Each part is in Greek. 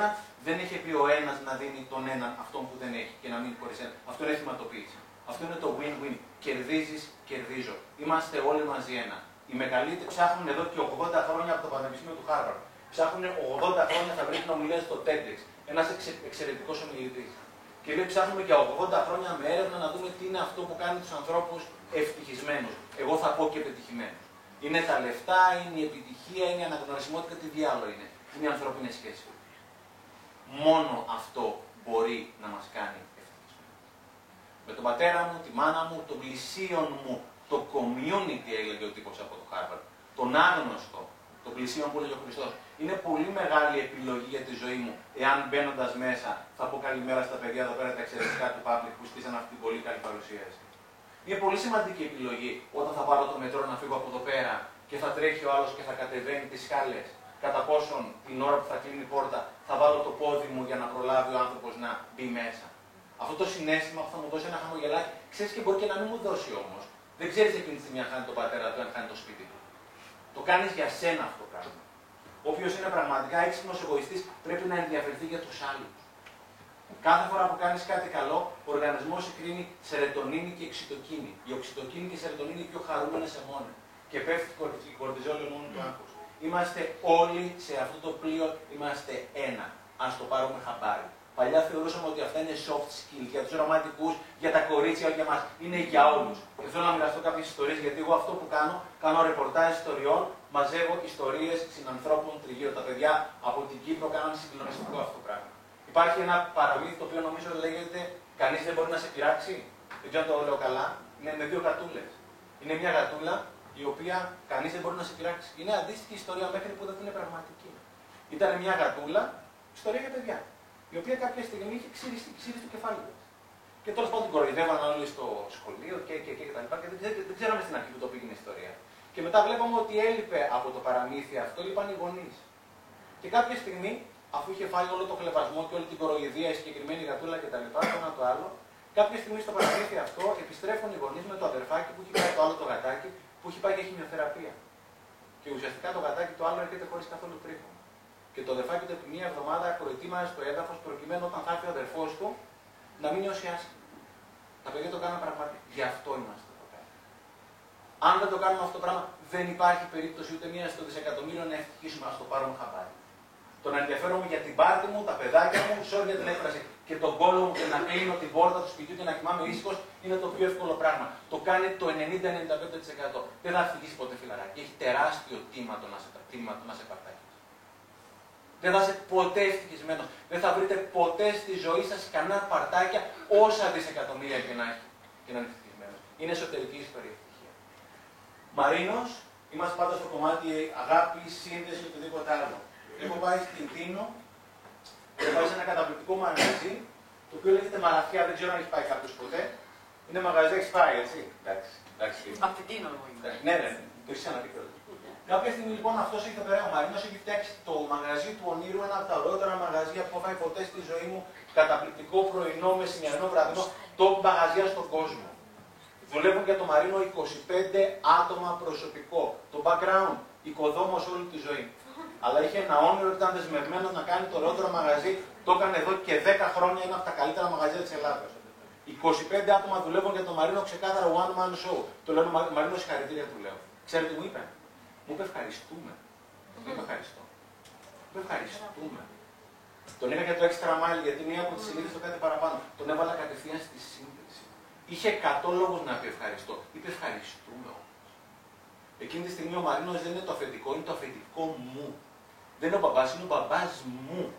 ένα, δεν έχει πει ο ένας να δίνει τον έναν αυτόν που δεν έχει και να μείνει χωρίς ένα. Αυτό είναι θυματοποίηση. Αυτό είναι το win-win. Κερδίζεις, κερδίζω. Είμαστε όλοι μαζί ένα. Οι μεγαλύτεροι ψάχνουν εδώ και 80 χρόνια από το Πανεπιστήμιο του Χάρβαρντ. Ψάχνουν 80 χρόνια θα βρει την ομιλία στο TEDx. Ένας εξε, εξαιρετικός ομιλητής. Και λέει ψάχνουμε για 80 χρόνια με έρευνα να δούμε τι είναι αυτό που κάνει τους ανθρώπους ευτυχισμένους. Εγώ θα πω και πετυχημένους. Είναι τα λεφτά, είναι η επιτυχία, είναι η αναγνωρισιμότητα, τι διάλογο είναι. Είναι οι ανθρώπινες σχέσεις. Μόνο αυτό μπορεί να μας κάνει ευτυχισμένους. Με τον πατέρα μου, τη μάνα μου, τον πλησίον μου, το community έλεγε ο τύπος από το Harvard, τον άγνωστο, το πλησίον που έλεγε ο Χριστός. Είναι πολύ μεγάλη επιλογή για τη ζωή μου, εάν μπαίνοντας μέσα θα πω καλημέρα στα παιδιά εδώ πέρα τα εξαιρετικά του public που στήσαν αυτή την πολύ καλή παρουσίαση. Είναι πολύ σημαντική επιλογή όταν θα πάρω το μετρό να φύγω από εδώ πέρα και θα τρέχει ο άλλος και θα κατεβαίνει τις σκάλες. Κατά πόσον την ώρα που θα κλείνει η πόρτα θα βάλω το πόδι μου για να προλάβει ο άνθρωπος να μπει μέσα. Αυτό το συνέστημα που θα μου δώσει ένα χαμογελάκι, ξέρεις και μπορεί και να μην μου δώσει όμως. Δεν ξέρεις εκείνη τη στιγμή αν χάνει τον πατέρα του, αν χάνει το σπίτι του. Το κάνεις για σένα αυτό το πράγμα. Όποιο είναι πραγματικά έξυπνος εγωιστής πρέπει να ενδιαφερθεί για τους άλλους. Κάθε φορά που κάνεις κάτι καλό, ο οργανισμός συγκρίνει σερετονίνη και εξιτοκίνη. Η οξυτοκίνη και η σερετονίνη είναι πιο χαρούμενες σε μόνο. Και πέφτει η κορτιζόλη μόνο του άγχου. Είμαστε όλοι σε αυτό το πλοίο, είμαστε ένα. Α το πάρουμε χαμπάρι. Παλιά θεωρούσαμε ότι αυτά είναι soft skills για τους ρομαντικούς, για τα κορίτσια, για μας. Είναι για όλους. Και θέλω να μοιραστώ κάποιες ιστορίες, γιατί εγώ αυτό που κάνω, κάνω ρεπορτάζ ιστοριών, μαζεύω ιστορίες συνανθρώπων τριγύρω. Τα παιδιά από την Κύπρο κάνουν συγκλονιστικό αυτό το πράγμα. Υπάρχει ένα παραμύθι το οποίο νομίζω λέγεται Κανείς δεν μπορεί να σε πειράξει. Δεν ξέρω αν το λέω καλά. Είναι με δύο γατούλες. Είναι μια γατούλα η οποία κανείς δεν μπορεί να σε πειράξει. Είναι αντίστοιχη ιστορία μέχρι που δεν είναι πραγματική. Ήταν μια γατούλα, ιστορία για παιδιά η οποία κάποια στιγμή είχε ξύρισει, ξύρισει το κεφάλι της. Και τέλος πάντων την κοροϊδεύαν όλοι στο σχολείο και, και, και, και τα λοιπά. Και δεν, δεν, δεν ξέραμε στην αρχή που το πήγαινε η ιστορία. Και μετά βλέπαμε ότι έλειπε από το παραμύθι αυτό, έλειπαν οι γονείς. Και κάποια στιγμή, αφού είχε φάει όλο το χλεβασμό και όλη την κοροϊδία, η συγκεκριμένη γατούλα κτλ., το ένα το άλλο, κάποια στιγμή στο παραμύθι αυτό επιστρέφουν οι γονείς με το αδερφάκι που έχει πάει το άλλο το γατάκι που έχει πάει για χημειοθεραπεία. Και ουσιαστικά το γατάκι το άλλο έρχεται χωρίς καθόλου τρίχο και το αδερφάκι του επί μία εβδομάδα προετοίμαζε το έδαφος προκειμένου όταν θα έρθει ο αδερφός του να μην νιώσει άσχημα. Τα παιδιά το κάνουν πραγματικά. Γι' αυτό είμαστε εδώ πέρα. Αν δεν το κάνουμε αυτό το πράγμα, δεν υπάρχει περίπτωση ούτε μία στο δισεκατομμύριο να ευτυχήσουμε. Α το πάρουμε χαμπάρι. Το να ενδιαφέρομαι για την πάρτη μου, τα παιδάκια μου, sorry για την έκφραση, και τον κόλλο μου και να κλείνω την πόρτα του σπιτιού και να κοιμάμαι ήσυχος είναι το πιο εύκολο πράγμα. Το κάνει το 90-95%. Δεν θα ευτυχήσει ποτέ φιλαράκι. Έχει τεράστιο τίμα το να σε, το να σε παρτάκι. Δεν θα είσαι ποτέ ευτυχισμένος. Δεν θα βρείτε ποτέ στη ζωή σας κανένα παρτάκια όσα δισεκατομμύρια και να έχει και να είναι ευτυχισμένος. Είναι εσωτερική ιστορία ευτυχία. Μαρίνος, είμαστε πάντα στο κομμάτι αγάπη, σύνδεση και οτιδήποτε άλλο. Έχω πάει στην Τίνο, έχω πάει σε ένα καταπληκτικό μαγαζί, το οποίο λέγεται Μαραθιά, δεν ξέρω αν έχεις πάει κάποιος ποτέ. Είναι μαγαζί, έχεις πάει, έτσι; Εντάξει. εντάξει. Από την Τίνο, εγώ είμαι. Ναι, ναι, ναι. το έχεις αναπεί Κάποια στιγμή λοιπόν αυτός έχει πέρα, ο Μαρίνος έχει φτιάξει το μαγαζί του ονείρου, ένα από τα ωραιότερα μαγαζιά που έχω φάει ποτέ στη ζωή μου. Καταπληκτικό πρωινό, μεσημερινό, βραδινό, το μαγαζιά στον κόσμο. Δουλεύουν για το Μαρίνο 25 άτομα προσωπικό. Το background, οικοδόμος όλη τη ζωή. Αλλά είχε ένα όνειρο ότι ήταν δεσμευμένος να κάνει το ωραιότερο μαγαζί. Το έκανε εδώ και 10 χρόνια, ένα από τα καλύτερα μαγαζιά της Ελλάδα. 25 άτομα δουλεύουν για το Μαρίνο ξεκάθαρα one man show. Το λένε Μαρίνο συγχαρητήρια του λέω. Ξέρετε τι μου είπε. Μου είπε ευχαριστούμε. Δεν είπε ευχαριστώ. Μου ευχαριστούμε. Τον είχα για το extra mile γιατί μία από τις σελίδε το κάτι παραπάνω. Τον έβαλα κατευθείαν στη σύνδεση. Είχε 100 λόγους να πει ευχαριστώ. Είπε ευχαριστούμε όμως. Εκείνη τη στιγμή ο Μαρίνος δεν είναι το αφεντικό, είναι το αφεντικό μου. Δεν είναι ο μπαμπά, είναι ο μπαμπάς μου.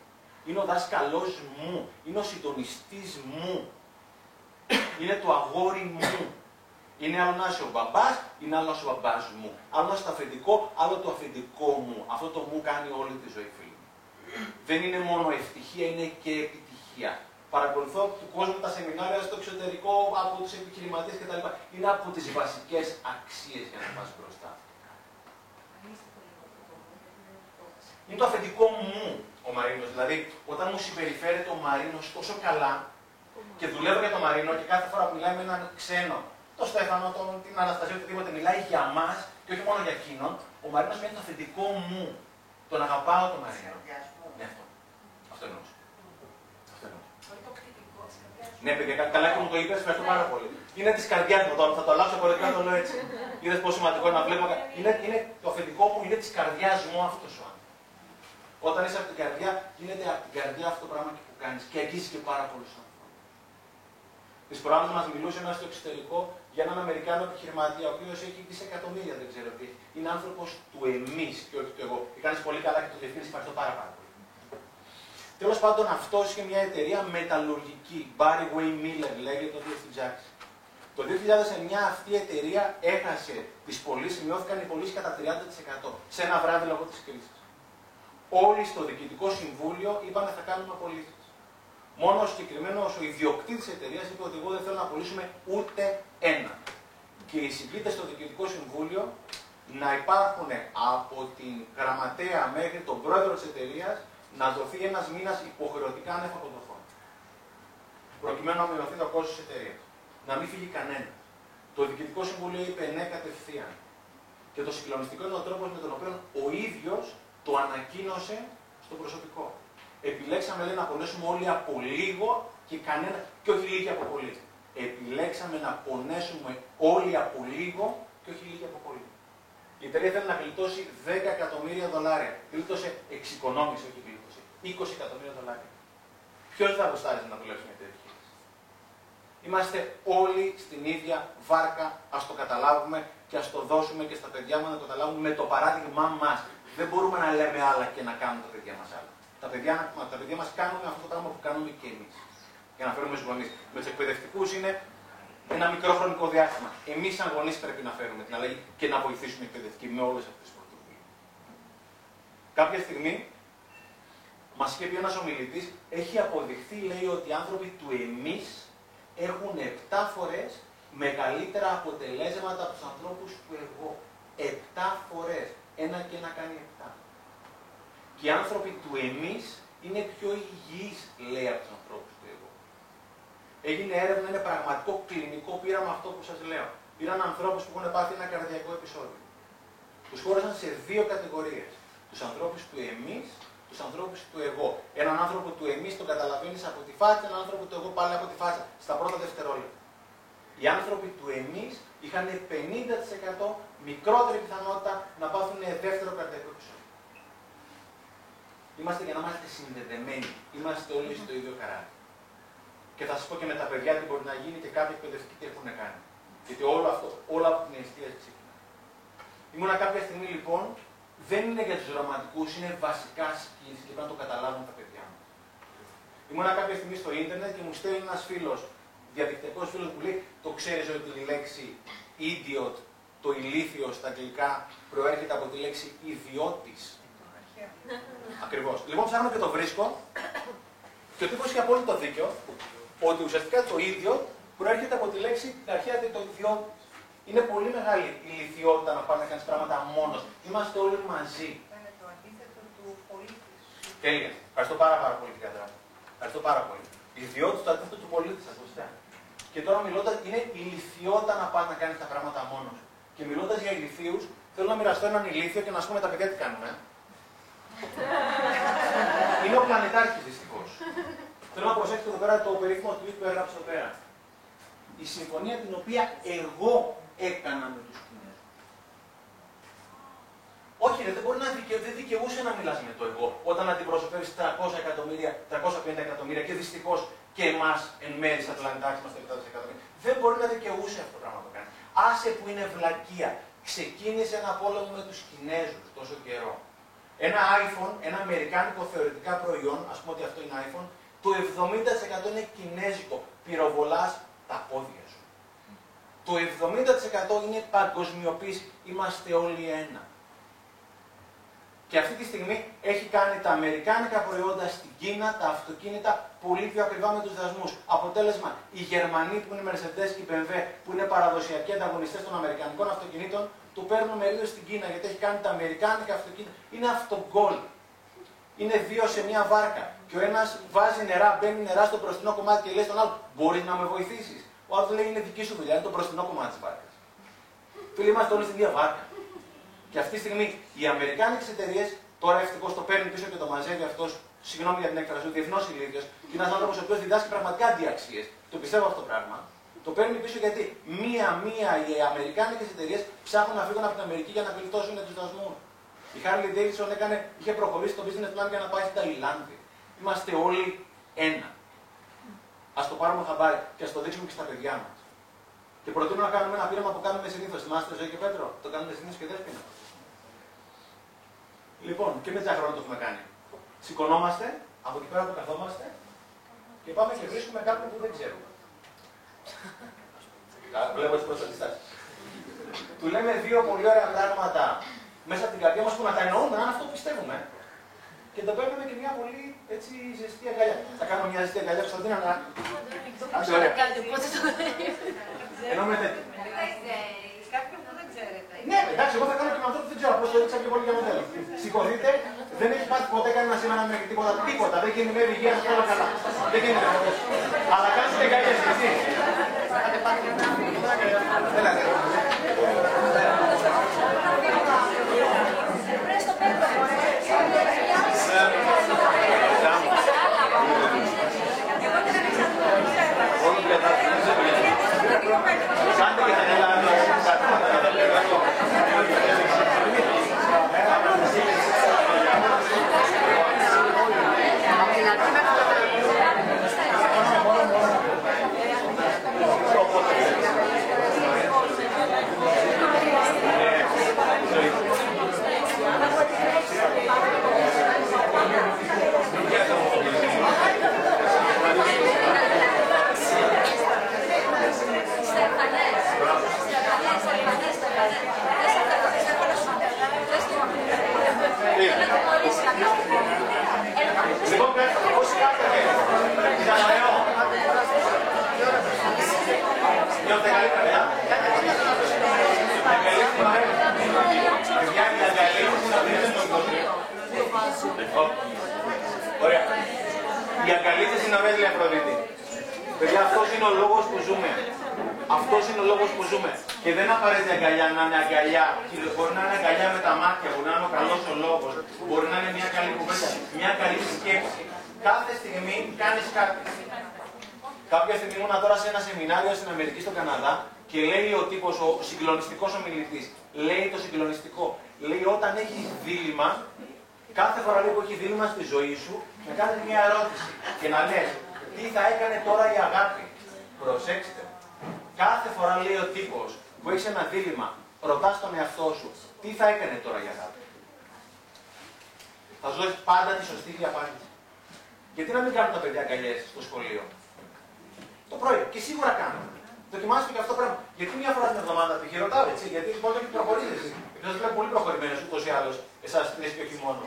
Είναι ο δάσκαλός μου. Είναι ο συντονιστής μου. Είναι το αγόρι μου. Είναι άλλο να είσαι ο μπαμπάς, είναι άλλο να είσαι ο μπαμπά μου. Άλλο να είσαι το αφεντικό, άλλο το αφεντικό μου. Αυτό το μου κάνει όλη τη ζωή, φίλοι μου. Δεν είναι μόνο ευτυχία, είναι και επιτυχία. Παρακολουθώ του κόσμου τα σεμινάρια στο εξωτερικό από τους επιχειρηματίες κτλ. Είναι από τις βασικές αξίες για να πας μπροστά. είναι το αφεντικό μου ο Μαρίνος. Δηλαδή, όταν μου συμπεριφέρεται ο Μαρίνο τόσο καλά και δουλεύω για τον Μαρίνο και κάθε φορά που μιλάει με έναν ξένο, τον Στέφανο, τον, την Αναστασία, οτιδήποτε, μιλάει για μας και όχι μόνο για εκείνον, ο Μαρίνος είναι το αφεντικό μου. Τον αγαπάω τον Μαρίνο. Ναι, αυτό. Αυτό εννοώ. Αυτό. Ναι, παιδιά, καλά και μου το είπες, ευχαριστώ πάρα πολύ. Είναι της καρδιάς μου, θα το αλλάξω πολύ να το λέω έτσι. Είδες πόσο σημαντικό να βλέπω. Είναι, είναι το αφεντικό μου, είναι της καρδιάς μου αυτός ο όταν είσαι από την καρδιά, γίνεται από την καρδιά αυτό το πράγμα που κάνεις και αγγίζεις και πάρα πολλούς ανθρώπους. Τις προάλλες μας μιλούσε ένας στο εξωτερικό για έναν Αμερικάνο επιχειρηματία, ο οποίος έχει δισεκατομμύρια, δεν ξέρω τι. Είναι άνθρωπος του εμείς και όχι του εγώ. Και κάνεις πολύ καλά και το διευθύνεις, ευχαριστώ πάρα, πάρα πολύ. Τέλος πάντων, αυτός είχε μια εταιρεία μεταλλουργική. Barry Way Miller λέγεται ο στην ψάξη. Το 2009 αυτή η εταιρεία έχασε τις πωλήσεις, μειώθηκαν οι πωλήσεις κατά 30% σε ένα βράδυ λόγω της κρίσης. Όλοι στο διοικητικό συμβούλιο είπαν θα κάνουμε απολύσεις. Μόνο ο συγκεκριμένος ο ιδιοκτήτης τη εταιρείας είπε ότι εγώ δεν θέλω να απολύσουμε ούτε ένα. Και οι συγκλήτε στο διοικητικό συμβούλιο να υπάρχουν από την γραμματέα μέχρι τον πρόεδρο της εταιρείας να δοθεί ένας μήνας υποχρεωτικά ανέφαποντοχών. Προκειμένου να μειωθεί το κόστος της εταιρείας. Να μην φύγει κανένας. Το Διοικητικό Συμβούλιο είπε ναι κατευθείαν. Και το συγκλονιστικό είναι ο τρόπος με τον οποίο ο ίδιος το ανακοίνωσε στο προσωπικό. Επιλέξαμε λέει, να πονέσουμε όλοι από λίγο και κανένα, και όχι λίγοι από πολύ. Επιλέξαμε να πονέσουμε όλοι από λίγο και όχι λίγοι από πολύ. Η εταιρεία θέλει να γλιτώσει 10 εκατομμύρια δολάρια. Γλίτωσε εξοικονόμηση, όχι 20 εκατομμύρια δολάρια. Ποιο θα γουστάρεις να δουλέψει με τέτοια Είμαστε όλοι στην ίδια βάρκα, ας το καταλάβουμε και ας το δώσουμε και στα παιδιά μας να το καταλάβουμε με το παράδειγμά μας. Δεν μπορούμε να λέμε άλλα και να κάνουμε τα παιδιά μας άλλα. Τα παιδιά, τα παιδιά μας κάνουν αυτό το πράγμα που κάνουμε και εμείς. Για να φέρουμε στους γονείς. Με τους εκπαιδευτικούς είναι ένα μικρό χρονικό διάστημα. Εμείς, σαν γονείς, πρέπει να φέρουμε την αλλαγή και να βοηθήσουμε οι εκπαιδευτικοί με όλες αυτές τις πρωτοβουλίες. Κάποια στιγμή Μας είχε πει ένας ομιλητής, έχει αποδειχθεί, λέει, ότι οι άνθρωποι του εμείς έχουν 7 φορές μεγαλύτερα αποτελέσματα από τους ανθρώπους του εγώ. 7 φορές. Ένα και ένα κάνει 7. Και οι άνθρωποι του εμείς είναι πιο υγιείς, λέει, από τους ανθρώπους του εγώ. Έγινε έρευνα, είναι πραγματικό κλινικό πείραμα αυτό που σας λέω. Πήραν ανθρώπους που έχουν πάθει ένα καρδιακό επεισόδιο. Τους χώρασαν σε δύο κατηγορίες. Τους ανθρώπους του εμείς τους ανθρώπους του εγώ. Έναν άνθρωπο του εμείς τον καταλαβαίνεις από τη φάση, έναν άνθρωπο του εγώ πάλι από τη φάση, στα πρώτα δευτερόλεπτα. Οι άνθρωποι του εμείς είχαν 50% μικρότερη πιθανότητα να πάθουν δεύτερο καρδιακό επεισόδιο. Είμαστε για να είμαστε συνδεδεμένοι. Είμαστε όλοι στο ίδιο καράβι. Και θα σας πω και με τα παιδιά τι μπορεί να γίνει και κάποιοι εκπαιδευτικοί τι έχουν κάνει. Γιατί όλο αυτό, όλα από την αιστεία ξεκινά. Ήμουνα κάποια στιγμή λοιπόν δεν είναι για τους δραματικού, είναι βασικά skills και πρέπει να το καταλάβουν τα παιδιά μου. Ήμουνα κάποια στιγμή στο ίντερνετ και μου στέλνει ένας φίλος, διαδικτυακός φίλος που λέει: Το ξέρεις ότι η λέξη idiot, το ηλίθιο στα αγγλικά, προέρχεται από τη λέξη ιδιώτης. Ακριβώς. Λοιπόν, ψάχνω και το βρίσκω και ο τύπος έχει απόλυτο δίκιο ότι ουσιαστικά το ίδιο προέρχεται από τη λέξη την αρχαία το ιδιώτης. Είναι πολύ μεγάλη η λυθιότητα να πάει να κάνεις πράγματα μόνος. Είμαστε όλοι μαζί. Είναι το αντίθετο του πολίτης. Τέλεια. Ευχαριστώ πάρα, πάρα πολύ, κύριε Αντρά. Ευχαριστώ πάρα πολύ. Η λυθιότητα το αντίθετο του πολίτη, σας Και τώρα μιλώντας, είναι η λυθιότητα να πάει να κάνεις τα πράγματα μόνος. Και μιλώντας για ηλικίους, θέλω να μοιραστώ έναν ηλίθιο και να σου πούμε τα παιδιά τι κάνουμε. είναι ο πλανητάρχης δυστυχώς. Θέλω να προσέξετε εδώ πέρα το περίφημο tweet που έγραψε εδώ πέρα. Η συμφωνία την οποία εγώ έκανα με τους Κινέζους. Όχι, ρε, δεν μπορεί να δικαι... δεν δικαιούσε να μιλάς με το εγώ όταν αντιπροσωπεύεις 300 εκατομμύρια, 350 εκατομμύρια και δυστυχώς και εμάς εν μέρη στα πλανητάρχη μα 7 εκατομμύρια. Δεν μπορεί να δικαιούσε αυτό το πράγμα που κάνει. Άσε που είναι βλακεία. Ξεκίνησε ένα πόλεμο με τους Κινέζους τόσο καιρό. Ένα iPhone, ένα αμερικάνικο θεωρητικά προϊόν, ας πούμε ότι αυτό είναι iPhone, το 70% είναι κινέζικο. Πυροβολάς τα πόδια. Το 70% είναι παγκοσμιοποίηση. Είμαστε όλοι ένα. Και αυτή τη στιγμή έχει κάνει τα αμερικάνικα προϊόντα στην Κίνα, τα αυτοκίνητα, πολύ πιο ακριβά με τους δασμούς. Αποτέλεσμα, οι Γερμανοί που είναι Mercedes και BMW, που είναι παραδοσιακοί ανταγωνιστές των Αμερικανικών αυτοκινήτων, του παίρνουν μερίδιο στην Κίνα γιατί έχει κάνει τα Αμερικάνικα αυτοκίνητα. Είναι αυτογκόλ. Είναι δύο σε μια βάρκα. Και ο ένας βάζει νερά, μπαίνει νερά στο μπροστινό κομμάτι και λέει στον άλλο: Μπορείς να με βοηθήσεις. Ο άλλος λέει είναι δική σου δουλειά, είναι το μπροστινό κομμάτι της βάρκας. Φίλοι, είμαστε όλοι στην ίδια βάρκα. Και αυτή τη στιγμή οι Αμερικάνικες εταιρείες, τώρα ευτυχώς το παίρνει πίσω και το μαζεύει αυτός συγγνώμη για την έκφραση, διεθνώ ηλίθιο και ένας άνθρωπος ο οποίος διδάσκει πραγματικά αντιαξίες. Το πιστεύω αυτό το πράγμα. Το παίρνει πίσω γιατί μία-μία οι Αμερικάνικες εταιρείες ψάχνουν να φύγουν από την Αμερική για να γλιτώσουν τους δασμούς. Η Harley Davidson έκανε, είχε προχωρήσει το business plan για να πάει στην Ταϊλάνδη. Είμαστε όλοι ένα. Α το πάρουμε χαμπάρι και ας το δείξουμε και στα παιδιά μας. Και προτείνω να κάνουμε ένα πείραμα που κάνουμε συνήθως. Θυμάστε ζωή και Πέτρο. Το κάνουμε συνήθως και δέσπινα. Λοιπόν, και με χρόνο το έχουμε κάνει. Σηκωνόμαστε, από εκεί πέρα που καθόμαστε και πάμε και βρίσκουμε κάποιον που δεν ξέρουμε. Βλέπω τις προστατιστέ. Του λέμε δύο πολύ ωραία πράγματα μέσα από την καρδιά μας που να τα εννοούμε, αν αυτό πιστεύουμε. Και το παίρνουμε και μια πολύ έτσι ζεστή αγκαλιά. Θα κάνω μια ζεστή αγκαλιά, Κωνσταντίνα, να. Ενώ με τέτοιο. Κάποιον που δεν ξέρετε. Ναι, εντάξει, εγώ θα κάνω και με αυτό που δεν ξέρω. Απλώ το έδειξα και πολύ για μοντέλο. Σηκωθείτε, δεν έχει πάθει ποτέ κανένα σήμερα με τίποτα. Τίποτα. Δεν κινδυνεύει υγείας σα όλα καλά. Δεν κινδυνεύει. Αλλά κάνετε αγκαλιέ, έτσι. Έλατε. Κάντε και τα Ελλάδα, Λοιπόν, όσοι κάθετε, ήταν ωραίο. Νιώθετε καλύτερα, Παιδιά, η αγκαλίτηση να δίνετε στον κόσμο. Ωραία. Η αγκαλίτηση είναι ωραία, λέει Αφροδίτη. Παιδιά, αυτός είναι ο λόγος που ζούμε. Αυτό είναι ο λόγο που ζούμε. Και δεν απαραίτητα αγκαλιά να είναι αγκαλιά. Μπορεί να είναι αγκαλιά με τα μάτια, μπορεί να είναι ο καλό ο λόγο, μπορεί να είναι μια καλή κουβέντα, μια καλή σκέψη. Κάθε στιγμή κάνει κάτι. Κάποια στιγμή ήμουν τώρα σε ένα σεμινάριο στην Αμερική, στον Καναδά, και λέει ο τύπο, ο συγκλονιστικός ομιλητής, λέει το συγκλονιστικό. Λέει όταν έχεις δίλημα, κάθε φορά που έχει δίλημα στη ζωή σου, να κάνεις μια ερώτηση και να λες, τι θα έκανε τώρα η αγάπη; Προσέξτε. Κάθε φορά λέει ο τύπος που έχεις ένα δίλημα, ρωτάς τον εαυτό σου, τι θα έκανε τώρα η αγάπη; Θα σου δώσει πάντα τη σωστή απάντηση. Γιατί να μην κάνουν τα παιδιά αγκαλιές στο σχολείο; Το πρωί. Και σίγουρα κάνουν. Δοκιμάστε και αυτό το πράγμα. Γιατί μια φορά την εβδομάδα π.χ. ρωτάω έτσι, γιατί μόνο έχει προχωρήσει εσύ. Επειδή σα βλέπω πολύ προχωρημένου ούτως ή άλλως, εσάς τρει και όχι μόνο.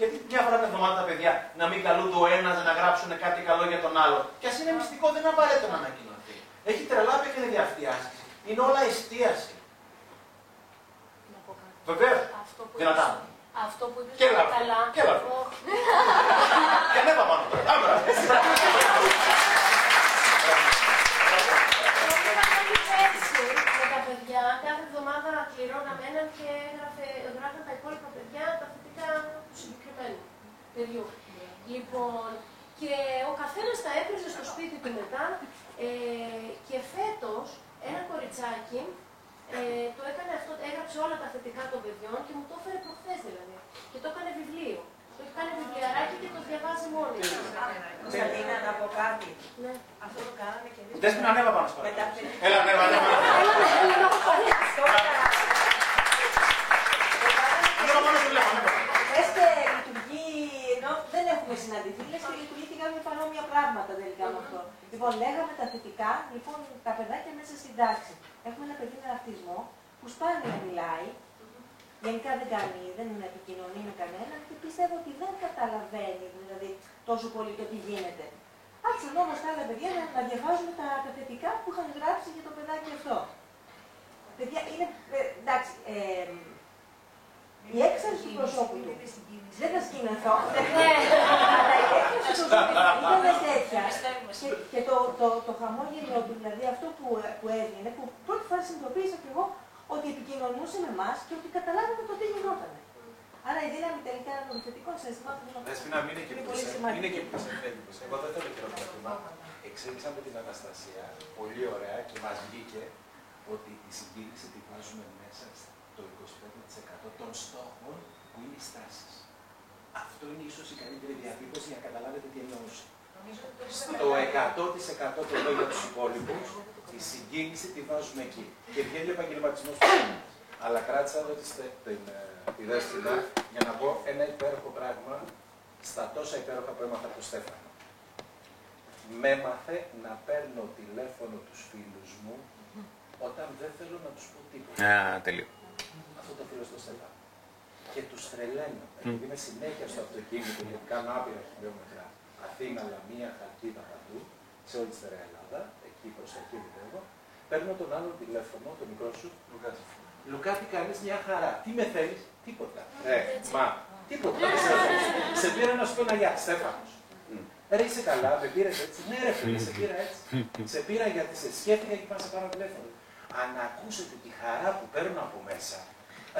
Γιατί μια φορά την εβδομάδα τα παιδιά να μην καλούνται ο ένας να γράψουν κάτι καλό για τον άλλο. Και ας είναι μυστικό, δεν είναι απαραίτητο να ανακοινωθεί. Έχει τρελά παιχνίδια αυτή η άσκηση. Είναι όλα εστίαση. Βεβαίως. Δυνατά. Αυτό που είπες Και λάβω. καλά. Και λάβω. Και ανέβα πάνω. Άμπρα. Το είχα κάνει πέρσι με τα παιδιά. Κάθε εβδομάδα κληρώναμε έναν και έγραφε, γράφαν τα υπόλοιπα παιδιά τα θετικά του συγκεκριμένου παιδιού. Λοιπόν, και ο καθένα τα έπαιζε στο σπίτι του μετά ε, και φέτο ένα κοριτσάκι ε, το έκανε αυτό, έγραψε όλα τα θετικά των παιδιών και μου το έφερε προχθέ δηλαδή. Και το έκανε βιβλίο. Το έχει κάνει βιβλιαράκι και το διαβάζει μόνη του. Κωνσταντίνα, να πω κάτι. Ναι. Αυτό το κάναμε και εμείς. Δεν την ανέβα πάνω στο Με τα παιδιά. Έλα, ανέβα, ανέβα. Έλα, ναι, έλα, να το πάρει. Αυτό το κάναμε. Ανέβα πάνω στο βλέπω, ανέβα. Έστε λειτουργεί, ενώ δεν έχουμε συναντηθεί, λες και λειτουργεί και κάποια παρόμοια πράγματα τελικά με αυτό. Λοιπόν, λέγαμε τα θετικά, λοιπόν, τα παιδάκια μέσα στην τάξη. Έχουμε ένα παιδί με ραυτισμό που σπάνια μιλάει, γενικά δεν κάνει, δεν επικοινωνεί με κανέναν και πιστεύω ότι δεν καταλαβαίνει δηλαδή τόσο πολύ το τι γίνεται. Άρχισαν όμως τα άλλα παιδιά να, να διαβάζουν τα, τα θετικά που είχαν γράψει για το παιδάκι αυτό. Παιδιά, είναι, ε, εντάξει, ε, η έξαρση του προσώπου του. Δεν θα σκηνωθώ. Αλλά η έκφραση του προσώπου ήταν τέτοια. Και, και το, το, το χαμόγελο του, δηλαδή αυτό που, που έβγαινε, που πρώτη φορά συνειδητοποίησα κι εγώ ότι επικοινωνούσε με εμάς και ότι καταλάβαμε το τι γινόταν. Άρα η δύναμη τελικά των θετικών συναισθημάτων Δεσπίνα, μην είναι και είναι που πολύ σε- σημαντική. είναι και που σε φεύγει. Εγώ δεν θέλω χειροκρότημα. Εξήγησα με την Αναστασία πολύ ωραία και μας βγήκε ότι τη συγκίνηση τη βάζουμε μέσα στο 25% των στόχων που είναι οι στάσεις. Αυτό είναι ίσως η καλύτερη διατύπωση για να καταλάβετε τι εννοούσα. Στο 100% το λέω για τους υπόλοιπους, τη συγκίνηση τη βάζουμε εκεί. Και βγαίνει ο επαγγελματισμός που είναι. Αλλά κράτησα εδώ τη, στε- την, ε, τη δέστηνα για να πω ένα υπέροχο πράγμα στα τόσα υπέροχα που έμαθα από τον Στέφανο. Με έμαθε να παίρνω τηλέφωνο τους φίλους μου όταν δεν θέλω να τους πω τίποτα. Α, τελείως. Αυτό το φίλο στο Στέφανο. Και τους τρελαίνω. Επειδή είμαι συνέχεια στο αυτοκίνητο και κάνω άπειρα χιλιόμετρα Αθήνα, Λαμία, Χαλκίδα, παντού, σε όλη τη Στερεά Ελλάδα, εκεί προς τα εκεί εγώ, παίρνω τον άλλο τηλέφωνο, το μικρό σου, Λουκάτι. Λουκάτι, κάνεις μια χαρά. Τι με θέλεις, τίποτα. Ε, μα, τίποτα. δεν σε θέλω. σε πήρα να σου πω ένα γεια, Στέφανος. Ρε είσαι καλά, με πήρες έτσι. Ναι, ρε φίλε, σε πήρα έτσι. σε πήρα γιατί σε σκέφτηκα και πάω σε πάρω τηλέφωνο. Αν ακούσετε τη χαρά που παίρνω από μέσα,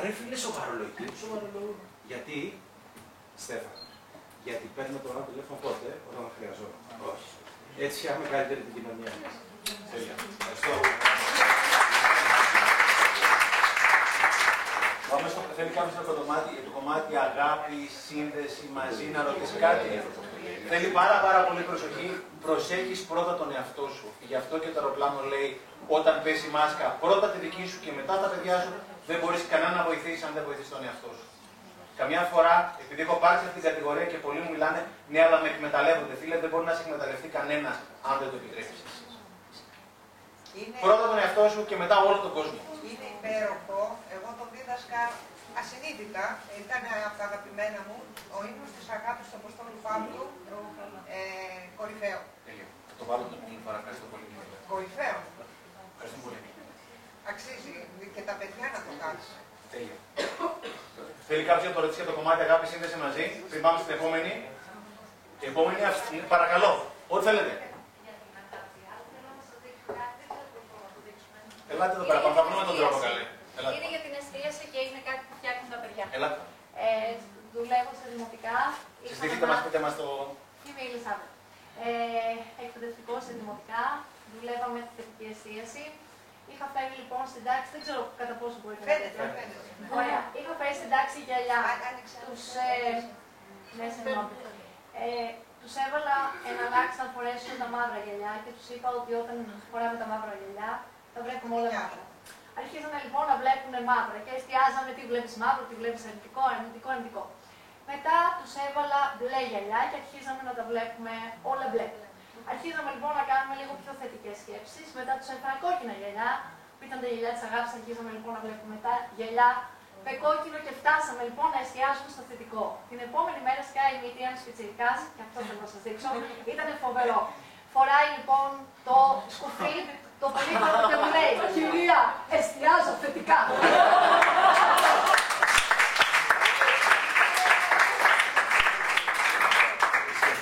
ρε φίλε, σοβαρολογεί, σοβαρολογούν. Γιατί, Στέφανο, γιατί παίρνω το άλλο τηλέφωνο πότε, όταν το χρειαζόμαι. Όχι. Έτσι φτιάχνουμε καλύτερη την κοινωνία μας. Τέλεια. Ευχαριστώ. Πάμε στο θέλει κάποιος από το κομμάτι, το κομμάτι αγάπη, σύνδεση μαζί, να ρωτήσεις κάτι; Θέλει πάρα πάρα πολύ προσοχή. Προσέχεις πρώτα τον εαυτό σου. Γι' αυτό και το αεροπλάνο λέει όταν πέσει η μάσκα, πρώτα τη δική σου και μετά τα παιδιά σου, δεν μπορείς κανένα να βοηθήσεις αν δεν βοηθήσει τον εαυτό σου. Καμιά φορά, επειδή έχω πάρει σε αυτήν την κατηγορία και πολλοί μου μιλάνε, ναι, αλλά με εκμεταλλεύονται. Φίλε, δεν μπορεί να σε εκμεταλλευτεί κανένας αν δεν το επιτρέψεις. Είναι, Πρώτα τον εαυτό σου και μετά όλο τον κόσμο. είναι υπέροχο. Εγώ τον δίδασκα ασυνείδητα. Ήταν από τα αγαπημένα μου. Ο ύμνος της αγάπης του Αποστόλου Παύλου. Ε, κορυφαίο. Τέλεια. Θα το βάλω την επόμενη φορά. Ευχαριστώ πολύ. Κορυφαίο. Ευχαριστώ πολύ. Αξίζει και τα παιδιά να το κάνουν. Τέλεια. Θέλει κάποιος να το ρωτήσει για το κομμάτι αγάπης σύνδεση μαζί, πριν πάμε στην επόμενη. Η επόμενη, αυ- παρακαλώ, ό,τι θέλετε. Ελάτε εδώ πέρα, θα βρούμε τον τρόπο καλέ. Ελάτε. Είναι για την εστίαση και είναι κάτι που φτιάχνουν τα παιδιά. Ελάτε. Ε, δουλεύω σε δημοτικά. Είχα Συστηθείτε ένα- μας, πείτε μας το... Είμαι η Ελισάβετ. Ε, εκπαιδευτικό σε δημοτικά. Δουλεύα με θετική εστίαση. Είχα φέρει λοιπόν στην τάξη, δεν ξέρω κατά πόσο μπορεί να Φαίνεται, δείτε. φαίνεται. Ωραία. Είχα φέρει στην τάξη γυαλιά. Α- άνοιξε. Τους, ε, ναι, συγγνώμη. Ε, τους έβαλα εναλλάξει να φορέσουν τα μαύρα γυαλιά και τους είπα ότι όταν φοράμε τα μαύρα γυαλιά θα βλέπουμε όλα μαύρα. Αρχίζανε λοιπόν να βλέπουν μαύρα και εστιάζαμε τι βλέπεις μαύρο, τι βλέπεις αρνητικό, αρνητικό, αρνητικό. Μετά τους έβαλα μπλε γυαλιά και αρχίζαμε να τα βλέπουμε όλα μπλε. Αρχίζαμε λοιπόν να κάνουμε λίγο πιο θετικές σκέψεις. Μετά τους έφερα κόκκινα γυαλιά, που ήταν τα γυαλιά της αγάπης, αρχίζαμε λοιπόν να βλέπουμε τα γυαλιά με κόκκινο και φτάσαμε λοιπόν να εστιάσουμε στο θετικό. Την επόμενη μέρα σκάει η μύτη ένας πιτσιρικάς, και αυτό θέλω να σας δείξω, ήταν φοβερό. Φοράει λοιπόν το σκουφί, το περίπατο και μου λέει «Κυρία, εστιάζω θετικά».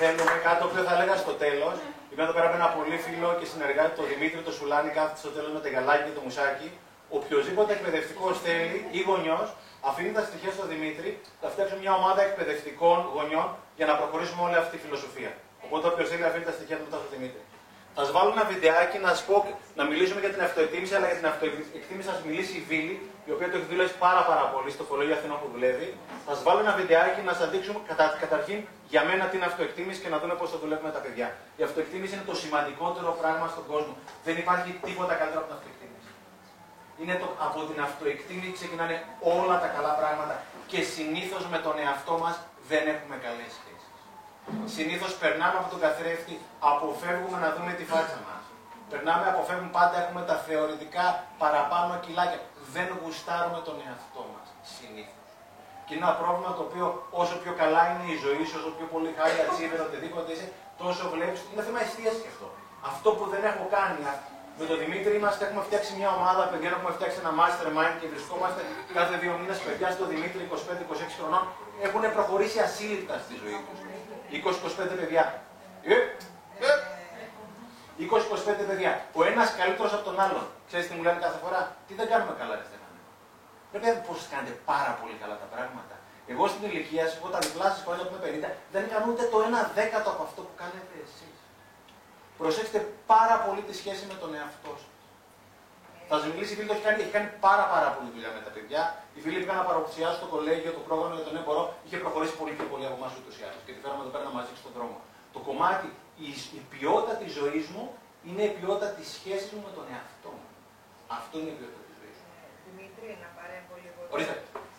Θέλουμε κάτι το οποίο θα έλεγα στο τέλος. Είμαι εδώ πέρα με ένα πολύ φίλο και συνεργάτη, τον Δημήτρη το Σουλάνη, κάθεται στο τέλος με τα γαλάκια και το μουσάκι. Οποιοδήποτε εκπαιδευτικό θέλει ή γονιός, αφήνει τα στοιχεία στο Δημήτρη, θα φτιάξουμε μια ομάδα εκπαιδευτικών γονιών για να προχωρήσουμε όλη αυτή τη φιλοσοφία. Οπότε όποιος θέλει αφήνει τα στοιχεία του μετά στο Δημήτρη. Θα σας βάλω ένα βιντεάκι να σας πω, να μιλήσουμε για την αυτοεκτίμηση, αλλά για την αυτοεκτίμηση θα σας μιλήσει η Βίλη, η οποία το έχει δουλέψει πάρα, πάρα πολύ στο Φωλόγιο Αθηνών που δουλεύει. Θα σας βάλω ένα βιντεάκι να σας δείξουμε κατα, καταρχήν για μένα την αυτοεκτίμηση και να δούμε πώς θα δουλεύουμε τα παιδιά. Η αυτοεκτίμηση είναι το σημαντικότερο πράγμα στον κόσμο. Δεν υπάρχει τίποτα καλύτερο από την αυτοεκτίμηση. Είναι το, από την αυτοεκτίμηση ξεκινάνε όλα τα καλά πράγματα και συνήθως με τον εαυτό μας δεν έχουμε καλέ σχέσει. Συνήθως περνάμε από τον καθρέφτη, αποφεύγουμε να δούμε τη φάτσα μας. Περνάμε, αποφεύγουμε πάντα, έχουμε τα θεωρητικά παραπάνω κιλάκια. Δεν γουστάρουμε τον εαυτό μας. Συνήθως. Και είναι ένα πρόβλημα το οποίο όσο πιο καλά είναι η ζωή σου, όσο πιο πολύ χάρη ατσίβερ, οτιδήποτε είσαι, τόσο βλέπεις. Είναι θέμα εστίαση και αυτό. Αυτό που δεν έχω κάνει. Με τον Δημήτρη είμαστε, έχουμε φτιάξει μια ομάδα παιδιών, έχουμε φτιάξει ένα mastermind και βρισκόμαστε κάθε δύο μήνες παιδιά στο Δημήτρη 25-26 χρονών. Έχουν προχωρήσει ασύλληπτα στη ζωή τους. 20-25 παιδιά. Ε, ε, 20-25 παιδιά. Ο ένας καλύτερος από τον άλλον. Ξέρεις τι μου λένε κάθε φορά, τι δεν κάνουμε καλά, ρε Στέφανε; Ρε παιδιά, πώς κάνετε πάρα πολύ καλά τα πράγματα. Εγώ στην ηλικία σα, εγώ τα διπλά σα χρόνια που είμαι 50, δεν έκανα ούτε το 1 δέκατο από αυτό που κάνετε εσείς. Προσέξτε πάρα πολύ τη σχέση με τον εαυτό σα. Θα σα μιλήσει η φίλη, το έχει κάνει, έχει κάνει πάρα, πάρα πολύ δουλειά με τα παιδιά. Η φίλη πήγα να παρουσιάσει στο κολέγιο το πρόγραμμα για τον έμπορο, είχε προχωρήσει πολύ πιο πολύ από εμάς ούτως ή άλλως και τη φέραμε εδώ πέρα να μαζί στον δρόμο. Το κομμάτι, η, η ποιότητα της ζωής μου είναι η ποιότητα της σχέσης μου με τον εαυτό μου. Αυτό είναι η ποιότητα της ζωής μου. Δημήτρη, να παρέμβω λίγο. Ορίστε.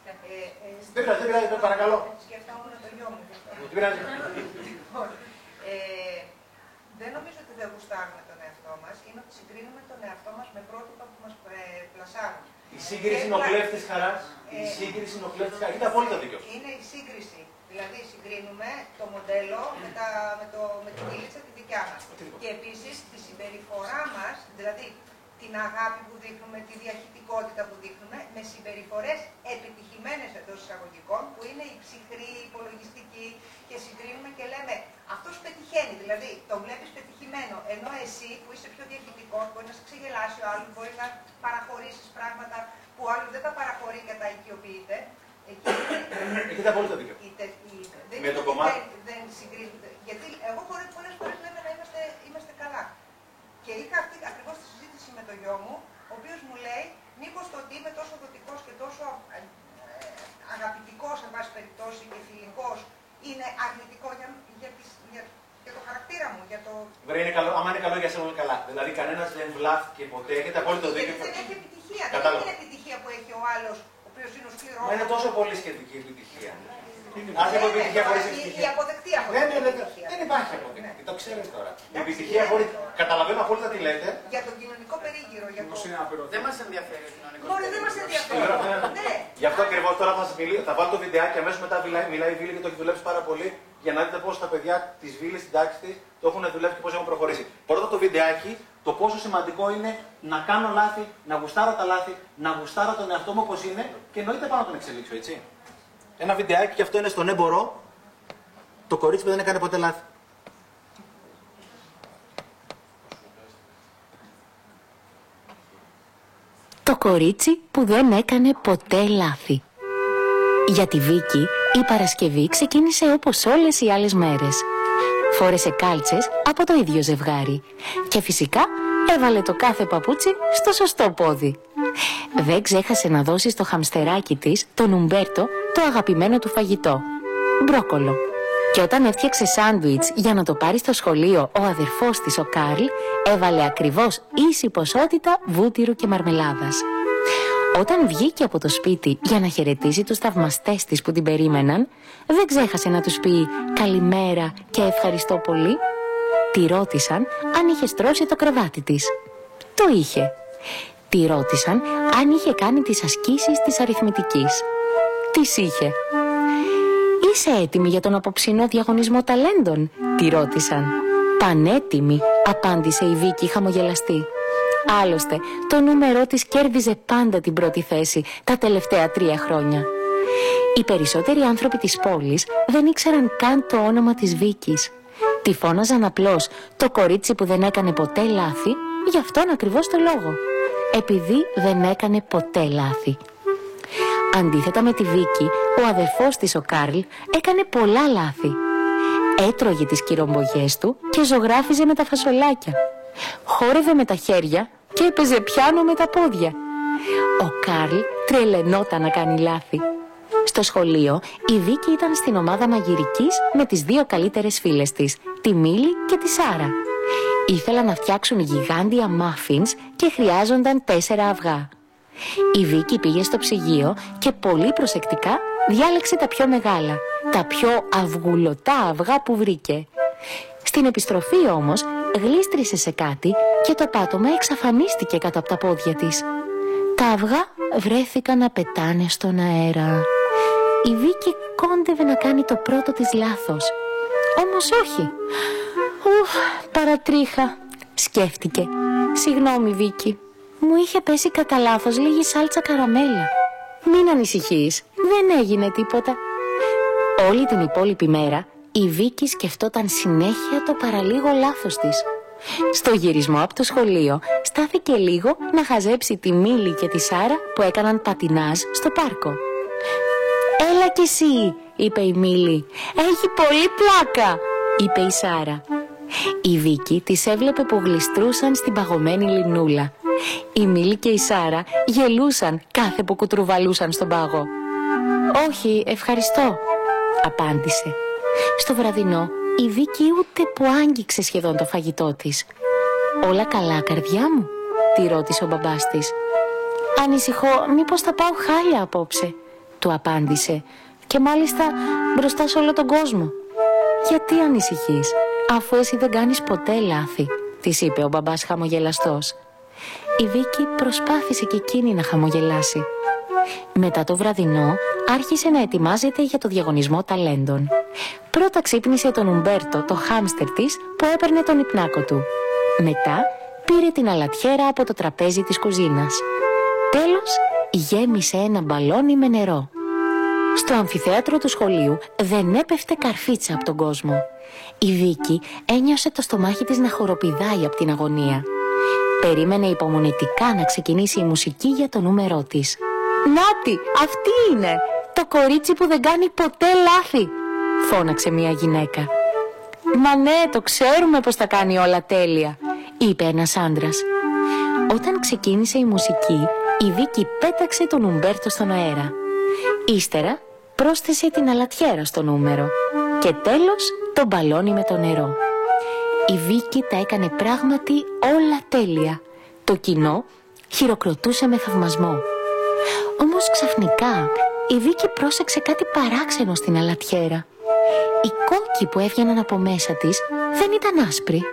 Ε, ε, Δεν πειράζει, δεν πειράζει, παρακαλώ. Σκεφτόμουν το γιο μου. γι' αυτό. Δεν πειράζει. Λοιπόν, ε, δεν νομίζω ότι δεν γουστάρουμε τον εαυτό μας. Είναι ότι συγκρίνουμε τον εαυτό μας με πρότυπα που μα ε, πλασάρουν. Η σύγκριση είναι ο κλέφτης χαράς. Η Ε, σύγκριση είναι ο κλέφτης χαράς. Έχετε απόλυτα δίκιο. Είναι η σύγκριση. Δηλαδή συγκρίνουμε το μοντέλο με, τα, με, το, με την ήλίτσα τη δικιά μας. Και επίσης τη συμπεριφορά μας, δηλαδή την αγάπη που δείχνουμε, τη διαχειτικότητα που δείχνουμε, με συμπεριφορές επιτυχημένες εντός εισαγωγικών, που είναι η ψυχρή, η υπολογιστική, και συγκρίνουμε και λέμε αυτός πετυχαίνει. Δηλαδή τον βλέπεις πετυχημένο, ενώ εσύ που είσαι πιο διαχειτικός, μπορεί να σε ξεγελάσει ο άλλος, μπορεί να παραχωρήσεις πράγματα που ο άλλος δεν τα παραχωρεί και τα οικειοποιείται. Εκεί Έχετε απόλυτα δίκιο. η τε- η- δεν Με είναι το ότι κομμάτι. Δεν, δεν συγκρίνονται. Γιατί εγώ πολλές, πολλές φορές λέμε να είμαστε, είμαστε καλά. Και είχα αυτή ακριβώς τη συζήτηση με τον γιο μου, ο οποίος μου λέει μήπως το ότι είμαι τόσο δοτικός και τόσο ε, ε, αγαπητικός, εν πάση περιπτώσει, και φιλικός, είναι αρνητικό για, για, τις, για, για το χαρακτήρα μου, για το... Βέβαια είναι καλό, άμα είναι καλό για σένα είναι καλά. Δηλαδή κανένας δεν βλάφτηκε ποτέ. Έχετε απόλυτο Γιατί δίκιο. δεν έχει επιτυχία. Κατάλαβα. Δεν είναι επιτυχία που έχει ο άλλος, ο οποίος είναι ο σκληρός. Μα είναι τόσο πολύ σχετική η επιτυχία. Αν δεν έχω επιτυχία χωρίς Η- Η επιτυχία. αποδεκτή Δεν, αποδεκτή δεν, δεν, επιτυχία. δεν υπάρχει Ναι. αποδεκτή. Το ξέρετε τώρα. Η Εντάξει, επιτυχία λέμε μπορεί. τώρα. Καταλαβαίνω απόλυτα τι λέτε. Για τον κοινωνικό περίγυρο, για το... Δεν μας ενδιαφέρει ο κοινωνικός Μπορεί, δεν μας ενδιαφέρει. Ναι. Γι' αυτό ακριβώς τώρα θα σας μιλήσω. Θα βάλω το βιντεάκι αμέσως μετά μιλάει, μιλάει η Βίλη και το έχει δουλέψει πάρα πολύ για να δείτε πώς τα παιδιά της Βίλης στην τάξη της το έχουν δουλέψει και πώς έχουν προχωρήσει. Πρώτα το βιντεάκι, το πόσο σημαντικό είναι να κάνω λάθη, να γουστάρω τα λάθη, να γουστάρω τον εαυτό μου όπως είναι και εννοείται πάνω να τον εξελίξω, έτσι. Ένα βιντεάκι και αυτό είναι στον έμπορο. Το κορίτσι που δεν έκανε ποτέ λάθη. Το κορίτσι που δεν έκανε ποτέ λάθη. Για τη Βίκη, η Παρασκευή ξεκίνησε όπως όλες οι άλλες μέρες. Φόρεσε κάλτσες από το ίδιο ζευγάρι. Και φυσικά έβαλε το κάθε παπούτσι στο σωστό πόδι. Δεν ξέχασε να δώσει στο χαμστεράκι της, τον Ουμπέρτο, το αγαπημένο του φαγητό. Μπρόκολο. Και όταν έφτιαξε σάντουιτς για να το πάρει στο σχολείο ο αδερφός της ο Κάρλ, έβαλε ακριβώς ίση ποσότητα βούτυρου και μαρμελάδας. Όταν βγήκε από το σπίτι για να χαιρετήσει τους θαυμαστές της που την περίμεναν, δεν ξέχασε να τους πει «Καλημέρα και ευχαριστώ πολύ». Τη ρώτησαν αν είχε στρώσει το κρεβάτι της. Το είχε. Τη ρώτησαν αν είχε κάνει τις ασκήσεις της αριθμητικής. Τις είχε. Είσαι έτοιμη για τον απόψινό διαγωνισμό ταλέντων, τη ρώτησαν. Πανέτοιμη, απάντησε η Βίκη χαμογελαστή. Άλλωστε, το νούμερό της κέρδιζε πάντα την πρώτη θέση τα τελευταία τρία χρόνια. Οι περισσότεροι άνθρωποι της πόλης δεν ήξεραν καν το όνομα της Βίκης. Τη φώναζαν απλώς το κορίτσι που δεν έκανε ποτέ λάθη, γι' αυτόν ακριβώς το λόγο. Επειδή δεν έκανε ποτέ λάθη. Αντίθετα με τη Βίκη, ο αδερφός της ο Κάρλ έκανε πολλά λάθη. Έτρωγε τις κηρομπογιές του και ζωγράφιζε με τα φασολάκια. Χόρευε με τα χέρια και έπαιζε πιάνο με τα πόδια. Ο Κάρλ τρελαινόταν να κάνει λάθη. Στο σχολείο, η Βίκη ήταν στην ομάδα μαγειρικής με τις δύο καλύτερες φίλες της, τη Μίλη και τη Σάρα. Ήθελαν να φτιάξουν γιγάντια μάφινς και χρειάζονταν τέσσερα αυγά. Η Βίκη πήγε στο ψυγείο και πολύ προσεκτικά διάλεξε τα πιο μεγάλα, τα πιο αυγουλωτά αυγά που βρήκε. Στην επιστροφή όμως γλίστρισε σε κάτι και το πάτωμα εξαφανίστηκε κάτω από τα πόδια της. Τα αυγά βρέθηκαν να πετάνε στον αέρα. Η Βίκη κόντευε να κάνει το πρώτο της λάθος. Όμως όχι. Ουφ, παρατρίχα, σκέφτηκε. Συγγνώμη Βίκη, μου είχε πέσει κατά λάθος λίγη σάλτσα καραμέλα. Μην ανησυχείς, δεν έγινε τίποτα. Όλη την υπόλοιπη μέρα η Βίκη σκεφτόταν συνέχεια το παραλίγο λάθος της. Στο γυρισμό από το σχολείο στάθηκε λίγο να χαζέψει τη Μίλη και τη Σάρα που έκαναν πατινάζ στο πάρκο. Έλα κι εσύ, είπε η Μίλη. Έχει πολύ πλάκα, είπε η Σάρα. Η Βίκη τις έβλεπε που γλιστρούσαν στην παγωμένη λινούλα. Η Μίλη και η Σάρα γελούσαν κάθε που κουτρουβαλούσαν στον πάγο. «Όχι, ευχαριστώ», απάντησε. Στο βραδινό, η Βίκη ούτε που άγγιξε σχεδόν το φαγητό της. «Όλα καλά, καρδιά μου», τη ρώτησε ο μπαμπάς της. «Ανησυχώ, μήπως θα πάω χάλια απόψε», του απάντησε. «Και μάλιστα μπροστά σε όλο τον κόσμο». «Γιατί ανησυχείς, αφού εσύ δεν κάνεις ποτέ λάθη», της είπε ο μπαμπάς χαμογελαστός. Η Βίκη προσπάθησε και εκείνη να χαμογελάσει. Μετά το βραδινό άρχισε να ετοιμάζεται για το διαγωνισμό ταλέντων. Πρώτα ξύπνησε τον Ουμπέρτο, το χάμστερ της, που έπαιρνε τον υπνάκο του. Μετά πήρε την αλατιέρα από το τραπέζι της κουζίνας. Τέλος, γέμισε ένα μπαλόνι με νερό. Στο αμφιθέατρο του σχολείου δεν έπεφτε καρφίτσα από τον κόσμο. Η Βίκη ένιωσε το στομάχι της να χοροπηδάει από την αγωνία. Περίμενε υπομονετικά να ξεκινήσει η μουσική για το νούμερό της. «Νάτι, αυτή είναι! Το κορίτσι που δεν κάνει ποτέ λάθη!» φώναξε μια γυναίκα. «Μα ναι, το ξέρουμε πως τα κάνει όλα τέλεια», είπε ένας άντρας. Όταν ξεκίνησε η μουσική, η Βίκη πέταξε τον Ουμπέρτο στον αέρα. Ύστερα πρόσθεσε την αλατιέρα στο νούμερο και τέλος το μπαλόνι με το νερό. Η Βίκη τα έκανε πράγματι όλα τέλεια. Το κοινό χειροκροτούσε με θαυμασμό. Όμως ξαφνικά η Βίκη πρόσεξε κάτι παράξενο στην αλατιέρα. Οι κόκκι που έβγαιναν από μέσα της δεν ήταν άσπροι.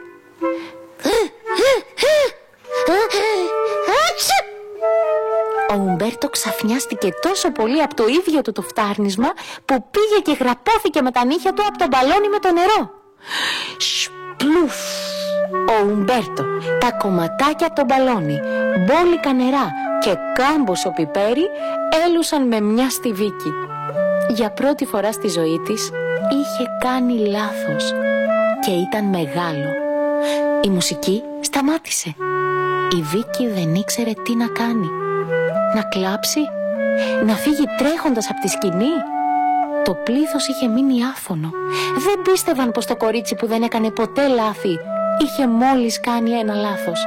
Ο Ουμπέρτο ξαφνιάστηκε τόσο πολύ από το ίδιο του το φτάρνισμα που πήγε και γραπώθηκε με τα νύχια του από το μπαλόνι με το νερό. Σπλουφ! Ο Ουμπέρτο, τα κομματάκια από το μπαλόνι, μπόλικα νερά και κάμποσο πιπέρι έλουσαν με μια στη Βίκη. Για πρώτη φορά στη ζωή της είχε κάνει λάθος και ήταν μεγάλο. Η μουσική σταμάτησε. Η Βίκη δεν ήξερε τι να κάνει. Να κλάψει, να φύγει τρέχοντας από τη σκηνή. Το πλήθος είχε μείνει άφωνο. Δεν πίστευαν πως το κορίτσι που δεν έκανε ποτέ λάθη είχε μόλις κάνει ένα λάθος.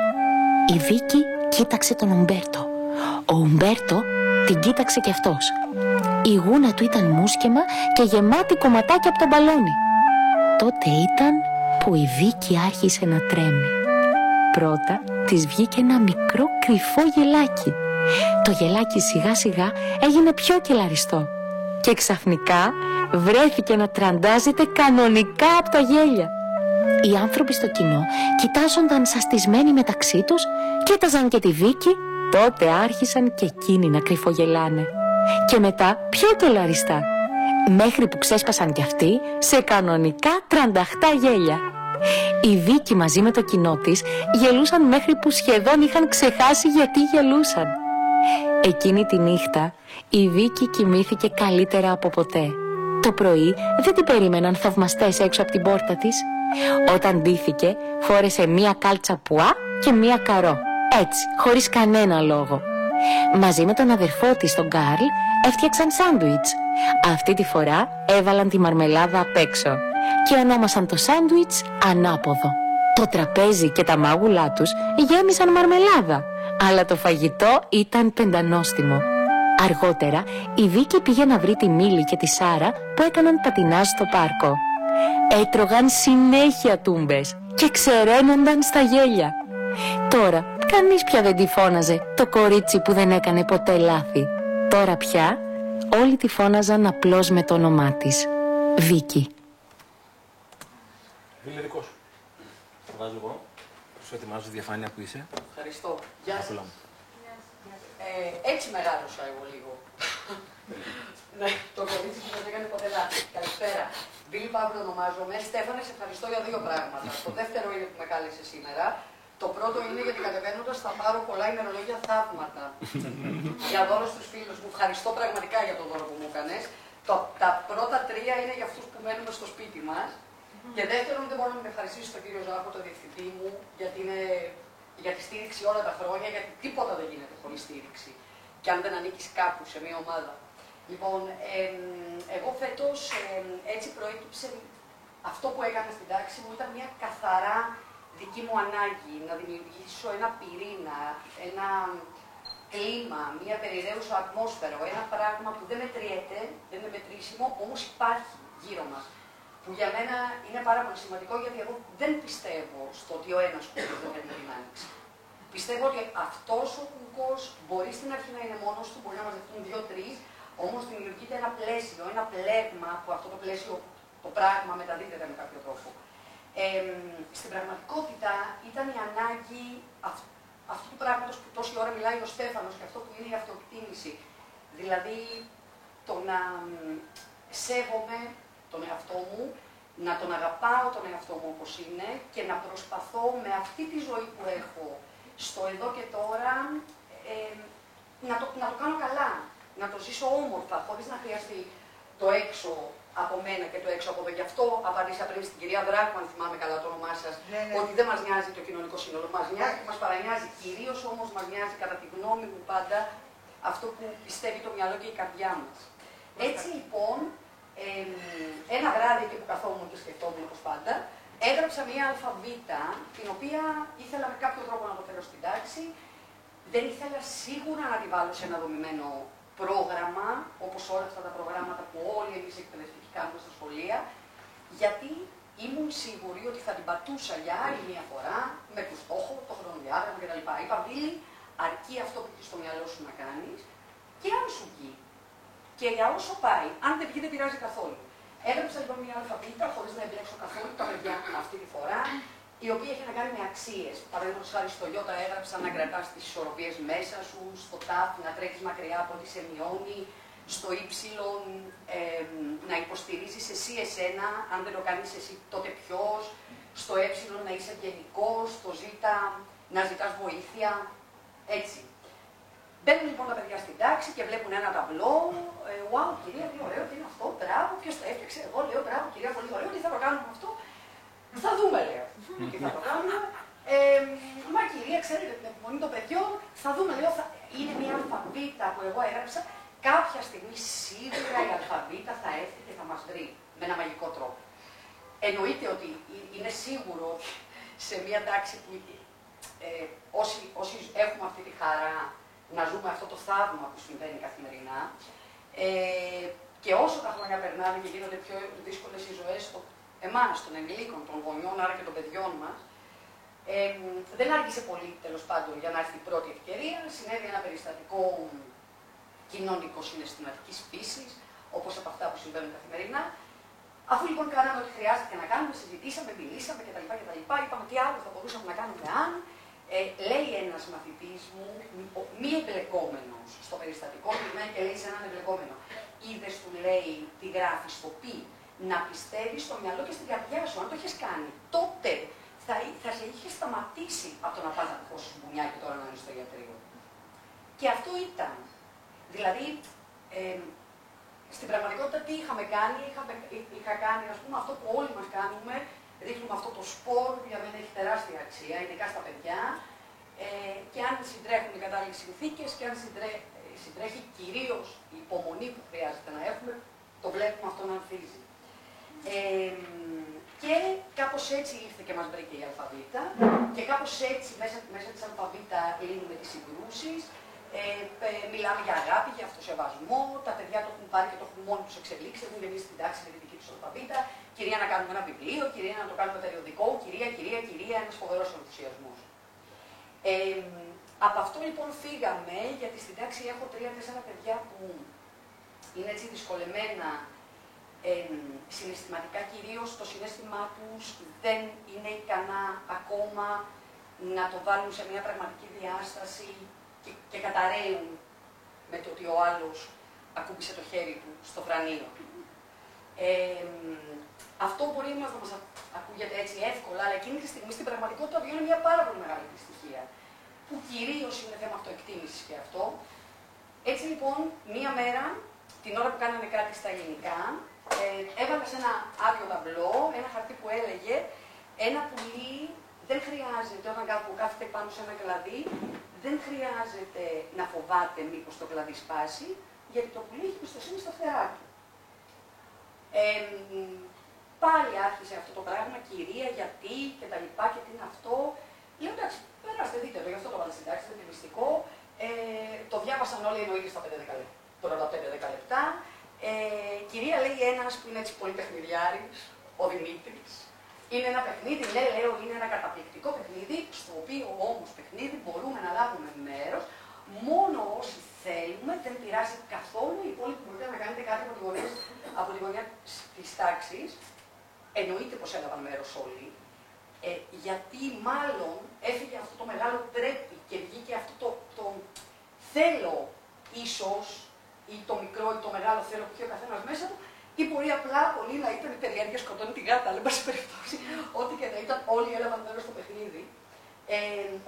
Η Βίκη κοίταξε τον Ουμπέρτο. Ο Ουμπέρτο την κοίταξε κι αυτός. Η γούνα του ήταν μουσκεμα και γεμάτη κομματάκια από τον μπαλόνι. Τότε ήταν που η Βίκη άρχισε να τρέμει. Πρώτα της βγήκε ένα μικρό κρυφό γελάκι. Το γελάκι σιγά σιγά έγινε πιο κελαριστό και ξαφνικά βρέθηκε να τραντάζεται κανονικά από τα γέλια. Οι άνθρωποι στο κοινό κοιτάζονταν σαστισμένοι μεταξύ τους, κοίταζαν και τη Βίκη, τότε άρχισαν και εκείνοι να κρυφογελάνε. Και μετά πιο κελαριστά, μέχρι που ξέσπασαν κι αυτοί σε κανονικά τρανταχτά γέλια. Η Βίκη μαζί με το κοινό της γελούσαν μέχρι που σχεδόν είχαν ξεχάσει γιατί γελούσαν. Εκείνη τη νύχτα η Βίκη κοιμήθηκε καλύτερα από ποτέ. Το πρωί δεν την περίμεναν θαυμαστές έξω από την πόρτα της. Όταν ντύθηκε φόρεσε μία κάλτσα πουά και μία καρό. Έτσι, χωρίς κανένα λόγο. Μαζί με τον αδερφό της, τον Καρλ, έφτιαξαν σάντουιτς. Αυτή τη φορά έβαλαν τη μαρμελάδα απ' έξω και ονόμασαν το σάντουιτς ανάποδο. Το τραπέζι και τα μάγουλά τους γέμισαν μαρμελάδα, αλλά το φαγητό ήταν πεντανόστιμο. Αργότερα, η Βίκη πήγε να βρει τη Μίλη και τη Σάρα που έκαναν πατινάζ στο πάρκο. Έτρωγαν συνέχεια τούμπες και ξεραίνονταν στα γέλια. Τώρα, κανείς πια δεν τη φώναζε το κορίτσι που δεν έκανε ποτέ λάθη. Τώρα πια, όλοι τη φώναζαν απλώς με το όνομά της. Βίκη. Βίλε δικό σου. Το βάζω εγώ. Σου ετοιμάζω τη διαφάνεια που είσαι. Ευχαριστώ. Γεια σας. Άκουλα μου. Ε, έτσι μεγάλωσα εγώ λίγο. ναι, το κορίτσι που δεν έκανε ποτέ λάθη. Καλησπέρα. Βίλη Παύλο ονομάζομαι. Στέφανε, σε ευχαριστώ για δύο πράγματα. Το δεύτερο είναι που με κάλεσε σήμερα. Το πρώτο είναι γιατί κατεβαίνοντας θα πάρω πολλά ημερολόγια θαύματα για δώρο στους φίλους μου. Ευχαριστώ πραγματικά για το δώρο που μου έκανες. Τα πρώτα τρία είναι για αυτούς που μένουμε στο σπίτι μας. Και δεύτερον, δεν μπορώ να με ευχαριστήσω τον κύριο Ζάχο, τον διευθυντή μου, γιατί είναι για τη στήριξη όλα τα χρόνια, γιατί τίποτα δεν γίνεται χωρίς στήριξη. Και αν δεν ανήκεις κάπου σε μια ομάδα. Λοιπόν, εμ, εγώ φέτος εμ, έτσι προέκυψε αυτό που έκανα στην τάξη μου ήταν μια καθαρά δική μου ανάγκη να δημιουργήσω ένα πυρήνα, ένα κλίμα, μια περιραίουσα ατμόσφαιρα, ένα πράγμα που δεν μετριέται, δεν είναι μετρήσιμο, όμως υπάρχει γύρω μας. Που για μένα είναι πάρα πολύ σημαντικό γιατί εγώ δεν πιστεύω στο ότι ο ένας κουκκός δεν είναι την άνοιξη. Πιστεύω ότι αυτός ο κουκκός μπορεί στην αρχή να είναι μόνος του, μπορεί να μαζευτούν δύο-τρεις, όμως δημιουργείται ένα πλαίσιο, ένα πλέγμα που αυτό το πλαίσιο, το πράγμα μεταδίδεται με κάποιο τρόπο. Εμ, στην πραγματικότητα ήταν η ανάγκη αυ- αυτού του πράγματος που τόση ώρα μιλάει ο Στέφανος και αυτό που είναι η αυτοεκτίμηση. Δηλαδή το να μ, σέβομαι τον εαυτό μου, να τον αγαπάω τον εαυτό μου όπως είναι και να προσπαθώ με αυτή τη ζωή που έχω στο εδώ και τώρα ε, να, το, να το κάνω καλά, να το ζήσω όμορφα, χωρίς να χρειαστεί το έξω από μένα και το έξω από εδώ. Γι' αυτό απαντήσα πριν στην κυρία Δράκου, αν θυμάμαι καλά το όνομά σας, Ναι, ναι. ότι δεν μας νοιάζει το κοινωνικό σύνολο. Μας νοιάζει και μας παρανοιάζει. Κυρίως όμως μας νοιάζει, κατά τη γνώμη μου πάντα, αυτό που πιστεύει το μυαλό και η καρδιά μας. Έτσι λοιπόν, εμ, ένα βράδυ εκεί που καθόμουν και σκεφτόμουν όπως πάντα, έγραψα μια αλφαβήτα, την οποία ήθελα με κάποιο τρόπο να το φέρω στην τάξη. Δεν ήθελα σίγουρα να τη βάλω σε ένα δομημένο πρόγραμμα, όπως όλα αυτά τα προγράμματα που όλοι εμείς οι εκπαιδευτικοί κάνουμε στα σχολεία, γιατί ήμουν σίγουρη ότι θα την πατούσα για άλλη μια φορά, με το στόχο, το χρονοδιάγραμμα κτλ. Είπα, Βίλη, αρκεί αυτό που έχεις στο μυαλό σου να κάνεις και αν σου βγει. Και για όσο πάει, αν δεν βγει δεν πειράζει καθόλου. Έγραψα λοιπόν μια αλφαβήτα χωρίς να εμπλέξω καθόλου τα παιδιά αυτή τη φορά, η οποία έχει να κάνει με αξίες. Παραδείγματος χάρη στο Ιώτα έγραψα να κρατάς τις ισορροπίες μέσα σου, στο ΤΑΦ να τρέχεις μακριά από ό,τι σε μειώνει, στο Y ε, να υποστηρίζεις εσύ εσένα, αν δεν το κάνεις εσύ τότε ποιος, στο Ε να είσαι ευγενικό, στο Ζ να ζητάς βοήθεια. Έτσι. Μπαίνουν λοιπόν τα παιδιά στην τάξη και βλέπουν ένα ταμπλό. Ε, wow, κυρία, τι ωραίο, τι είναι αυτό, μπράβο, ποιος το έφτιαξε. Εγώ λέω, μπράβο, κυρία, πολύ ωραίο, τι θα το κάνουμε αυτό. Θα δούμε, λέω. τι θα το κάνουμε. Ε, μα κυρία, ξέρετε, την επιμονή των παιδιών, θα δούμε, λέω, θα... είναι μια αλφαβήτα που εγώ έγραψα. Κάποια στιγμή σίγουρα η αλφαβήτα θα έρθει και θα μας βρει με ένα μαγικό τρόπο. Εννοείται ότι είναι σίγουρο ότι σε μια τάξη που ε, όσοι, όσοι έχουμε αυτή τη χαρά να ζούμε αυτό το θαύμα που συμβαίνει καθημερινά. Ε, και όσο τα χρόνια περνάνε και γίνονται πιο δύσκολες οι ζωές εμάς, των ενηλίκων, των γονιών, άρα και των παιδιών μας, ε, δεν άργησε πολύ τέλος πάντων για να έρθει η πρώτη ευκαιρία. Συνέβη ένα περιστατικό κοινωνικός συναισθηματική φύσης, όπως από αυτά που συμβαίνουν καθημερινά. Αφού λοιπόν κάναμε ό,τι χρειάστηκε να κάνουμε, συζητήσαμε, μιλήσαμε κτλ. κτλ είπαμε τι άλλο θα μπορούσαμε να κάνουμε αν ε, λέει ένας μαθητής μου, ο- μη εμπλεκόμενος στο περιστατικό, γυρνάει και λέει σε έναν εμπλεκόμενο, είδες του λέει τι γράφεις στο πι, να πιστεύεις στο μυαλό και στην καρδιά σου, αν το έχεις κάνει, τότε θα, θα σε είχε σταματήσει από το να πας να χώσεις μπουνιά και τώρα να είναι στο ιατρείο. Και αυτό ήταν. Δηλαδή, ε, στην πραγματικότητα τι είχαμε κάνει, είχαμε, εί- είχα κάνει ας πούμε αυτό που όλοι μας κάνουμε, ρίχνουμε αυτό το σπορ που για μένα έχει τεράστια αξία, ειδικά στα παιδιά, ε, και αν συντρέχουν οι κατάλληλες συνθήκες και αν συντρέ, ε, συντρέχει κυρίως η υπομονή που χρειάζεται να έχουμε, το βλέπουμε αυτό να ανθίζει. Ε, και κάπως έτσι ήρθε και μας βρήκε η αλφαβήτα και κάπως έτσι μέσα, μέσα της αλφαβήτα λύνουμε τις συγκρούσεις, ε, ε, μιλάμε για αγάπη, για αυτοσεβασμό, τα παιδιά το έχουν πάρει και το έχουν μόνοι τους εξελίξεις, έχουν γεννήσει στην τάξη με τη δική τους αλφαβήτα, κυρία να κάνουμε ένα βιβλίο, κυρία να το κάνουμε περιοδικό, κυρία, κυρία, κυρία, ένας φοβερός ενθουσιασμός. Ε, από αυτό λοιπόν φύγαμε, γιατί στην τάξη έχω τρία-τέσσερα παιδιά που είναι έτσι δυσκολεμένα ε, συναισθηματικά κυρίως. Το συνέστημά τους δεν είναι ικανά ακόμα να το βάλουν σε μια πραγματική διάσταση και, και καταραίουν με το ότι ο άλλος ακούμπησε το χέρι του στο βρανείο. Ε, αυτό μπορεί να μας α- ακούγεται έτσι εύκολα, αλλά εκείνη τη στιγμή στην πραγματικότητα βιώνει μια πάρα πολύ μεγάλη δυστυχία, που κυρίως είναι θέμα αυτοεκτίμησης και αυτό. Έτσι λοιπόν, μία μέρα, την ώρα που κάναμε κάτι στα ελληνικά, ε, έβαλα σε ένα άδειο ταμπλό ένα χαρτί που έλεγε ένα πουλί δεν χρειάζεται, όταν κάπου κάθεται πάνω σε ένα κλαδί, δεν χρειάζεται να φοβάται μήπως το κλαδί σπάσει, γιατί το πουλί έχει πιστοσύνη στα φτερά του. Ε, πάλι άρχισε αυτό το πράγμα, κυρία, γιατί και τα λοιπά και τι είναι αυτό. Λέω εντάξει, περάστε, δείτε το, γι' αυτό το βάλα στην τάξη, είναι μυστικό. Ε, το διάβασαν όλοι εννοείται στα 5-10 λεπτά. Τώρα τα 5-10 λεπτά. Ε, κυρία λέει ένας που είναι έτσι πολύ παιχνιδιάρη, ο Δημήτρης. Είναι ένα παιχνίδι, ναι, λέω, είναι ένα καταπληκτικό παιχνίδι, στο οποίο όμως παιχνίδι μπορούμε να λάβουμε μέρος μόνο όσοι θέλουμε, δεν πειράζει καθόλου. Οι υπόλοιποι μπορείτε να κάνετε κάτι από τη γωνία, από τη γωνία της τάξης. Εννοείται πως έλαβαν μέρος όλοι. Ε, γιατί μάλλον έφυγε αυτό το μεγάλο πρέπει και βγήκε αυτό το, το θέλω ίσως ή το μικρό ή το μεγάλο θέλω που είχε ο καθένας μέσα του, ή μπορεί απλά πολύ να ήταν η περιέργεια σκοτώνει την γάτα, αλλά πάση περιπτώσει, ό,τι και να ήταν, όλοι έλαβαν μέρος στο παιχνίδι. Ε,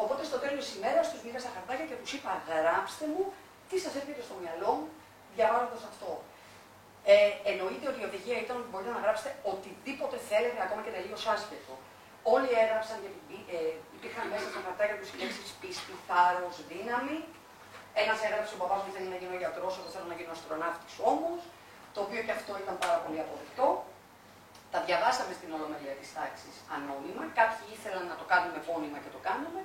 οπότε στο τέλος της ημέρας τους μοίρασα χαρτάκια και τους είπα: Γράψτε μου τι σας έρχεται στο μυαλό διαβάζοντας αυτό. Ε, εννοείται ότι η οδηγία ήταν ότι μπορείτε να γράψετε οτιδήποτε θέλετε, ακόμα και τελείω άσχετο. Όλοι έγραψαν γιατί ε, υπήρχαν μέσα στα χαρτάκια τους λέξεις πίστη, θάρρος, δύναμη. Ένας έγραψε ο παπάς μου θέλει να γίνω γιατρός, εγώ θέλω να γίνω αστροναύτης όμως, το οποίο και αυτό ήταν πάρα πολύ αποδεκτό. Τα διαβάσαμε στην Ολομελία της τάξης ανώνυμα. Κάποιοι ήθελαν να το κάνουμε επώνυμα και το κάναμε.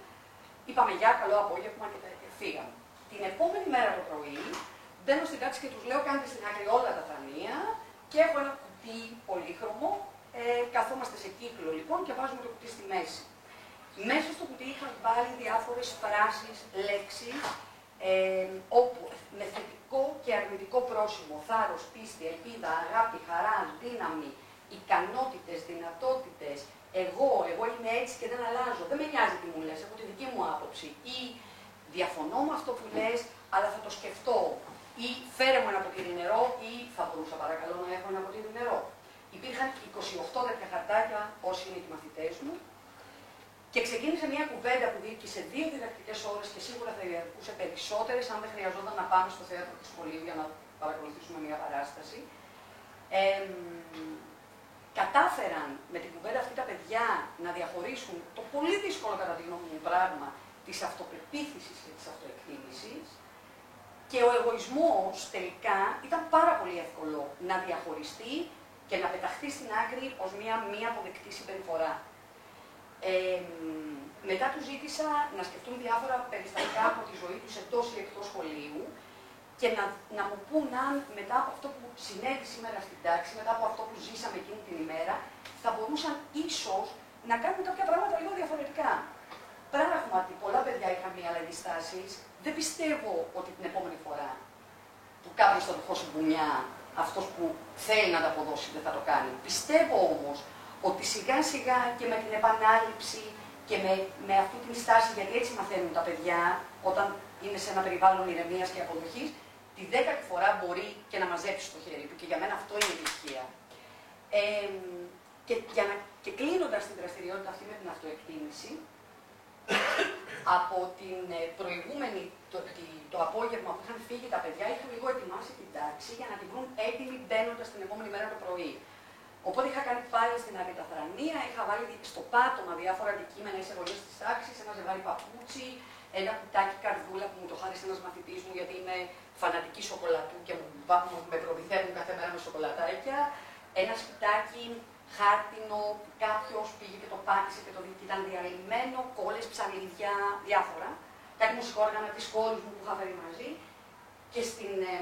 Είπαμε για καλό απόγευμα και φύγαμε. Την επόμενη μέρα το πρωί μπαίνω στην τάξη και τους λέω: Κάντε στην άκρη όλα τα θανία και έχω ένα κουτί πολύχρωμο. Ε, καθόμαστε σε κύκλο λοιπόν και βάζουμε το κουτί στη μέση. Μέσα στο κουτί είχαν βάλει διάφορες φράσεις, λέξεις, ε, όπου με θετικό και αρνητικό πρόσημο, θάρρος, πίστη, ελπίδα, αγάπη, χαρά, δύναμη, ικανότητες, δυνατότητες, εγώ, εγώ είμαι έτσι και δεν αλλάζω, δεν με νοιάζει τι μου λες, έχω τη δική μου άποψη. Ή διαφωνώ με αυτό που λες, αλλά θα το σκεφτώ. Ή φέρε μου ένα ποτήρι νερό ή θα μπορούσα παρακαλώ να έχω ένα ποτήρι νερό. Υπήρχαν 28 τέτοια χαρτάκια όσοι είναι οι μαθητές μου και ξεκίνησε μια κουβέντα που διήρκησε δύο διδακτικές ώρες και σίγουρα θα διαρκούσε περισσότερες αν δεν χρειαζόταν να πάμε στο θέατρο του σχολείου για να παρακολουθήσουμε μια παράσταση. Ε, κατάφεραν με την κουβέντα αυτή τα παιδιά να διαχωρίσουν το πολύ δύσκολο κατά τη γνώμη μου πράγμα της αυτοπεποίθησης και της αυτοεκτίμησης και ο εγωισμός τελικά ήταν πάρα πολύ εύκολο να διαχωριστεί και να πεταχθεί στην άκρη ως μια μη αποδεκτή συμπεριφορά. Ε, μετά τους ζήτησα να σκεφτούν διάφορα περιστατικά από τη ζωή τους εντός ή εκτός σχολείου και να, να μου πούν αν μετά από αυτό που συνέβη σήμερα στην τάξη, μετά από αυτό που ζήσαμε εκείνη την ημέρα, θα μπορούσαν ίσως να κάνουν κάποια πράγματα λίγο διαφορετικά. Πράγματι, πολλά παιδιά είχαν μία αλλαγή στάσης. Δεν πιστεύω ότι την επόμενη φορά που κάποιος θα του δώσει μπουνιά, αυτός που θέλει να τα αποδώσει δεν θα το κάνει. Πιστεύω όμως ότι σιγά σιγά και με την επανάληψη και με, με αυτή την στάση, γιατί έτσι μαθαίνουν τα παιδιά όταν είναι σε ένα περιβάλλον ηρεμίας και αποδοχής, τη δέκατη φορά μπορεί και να μαζέψει το χέρι του. Και για μένα αυτό είναι η επιτυχία. Ε, και, για να, και κλείνοντας την δραστηριότητα αυτή με την αυτοεκτίμηση, από την ε, προηγούμενη, το, το απόγευμα που είχαν φύγει τα παιδιά, είχαν λίγο ετοιμάσει την τάξη για να την βρουν έτοιμη μπαίνοντας την επόμενη μέρα το πρωί. Οπότε είχα κάνει πάλι στην αριταθρανία, είχα βάλει στο πάτωμα διάφορα αντικείμενα ή εγωγέ της τάξη, ένα ζευγάρι παπούτσι, ένα κουτάκι καρδούλα που μου το χάρισε ένας μαθητής μου γιατί είμαι φανατική σοκολατού και μου, με προμηθεύουν κάθε μέρα με σοκολατάκια. Ένα σπιτάκι χάρτινο, κάποιος πήγε και το πάτησε και το δει ήταν διαλυμένο, κόλλες, ψαλίδια, διάφορα. Κάτι μουσικόργανα τη κόρη μου που είχα φέρει μαζί. Και στην, ε,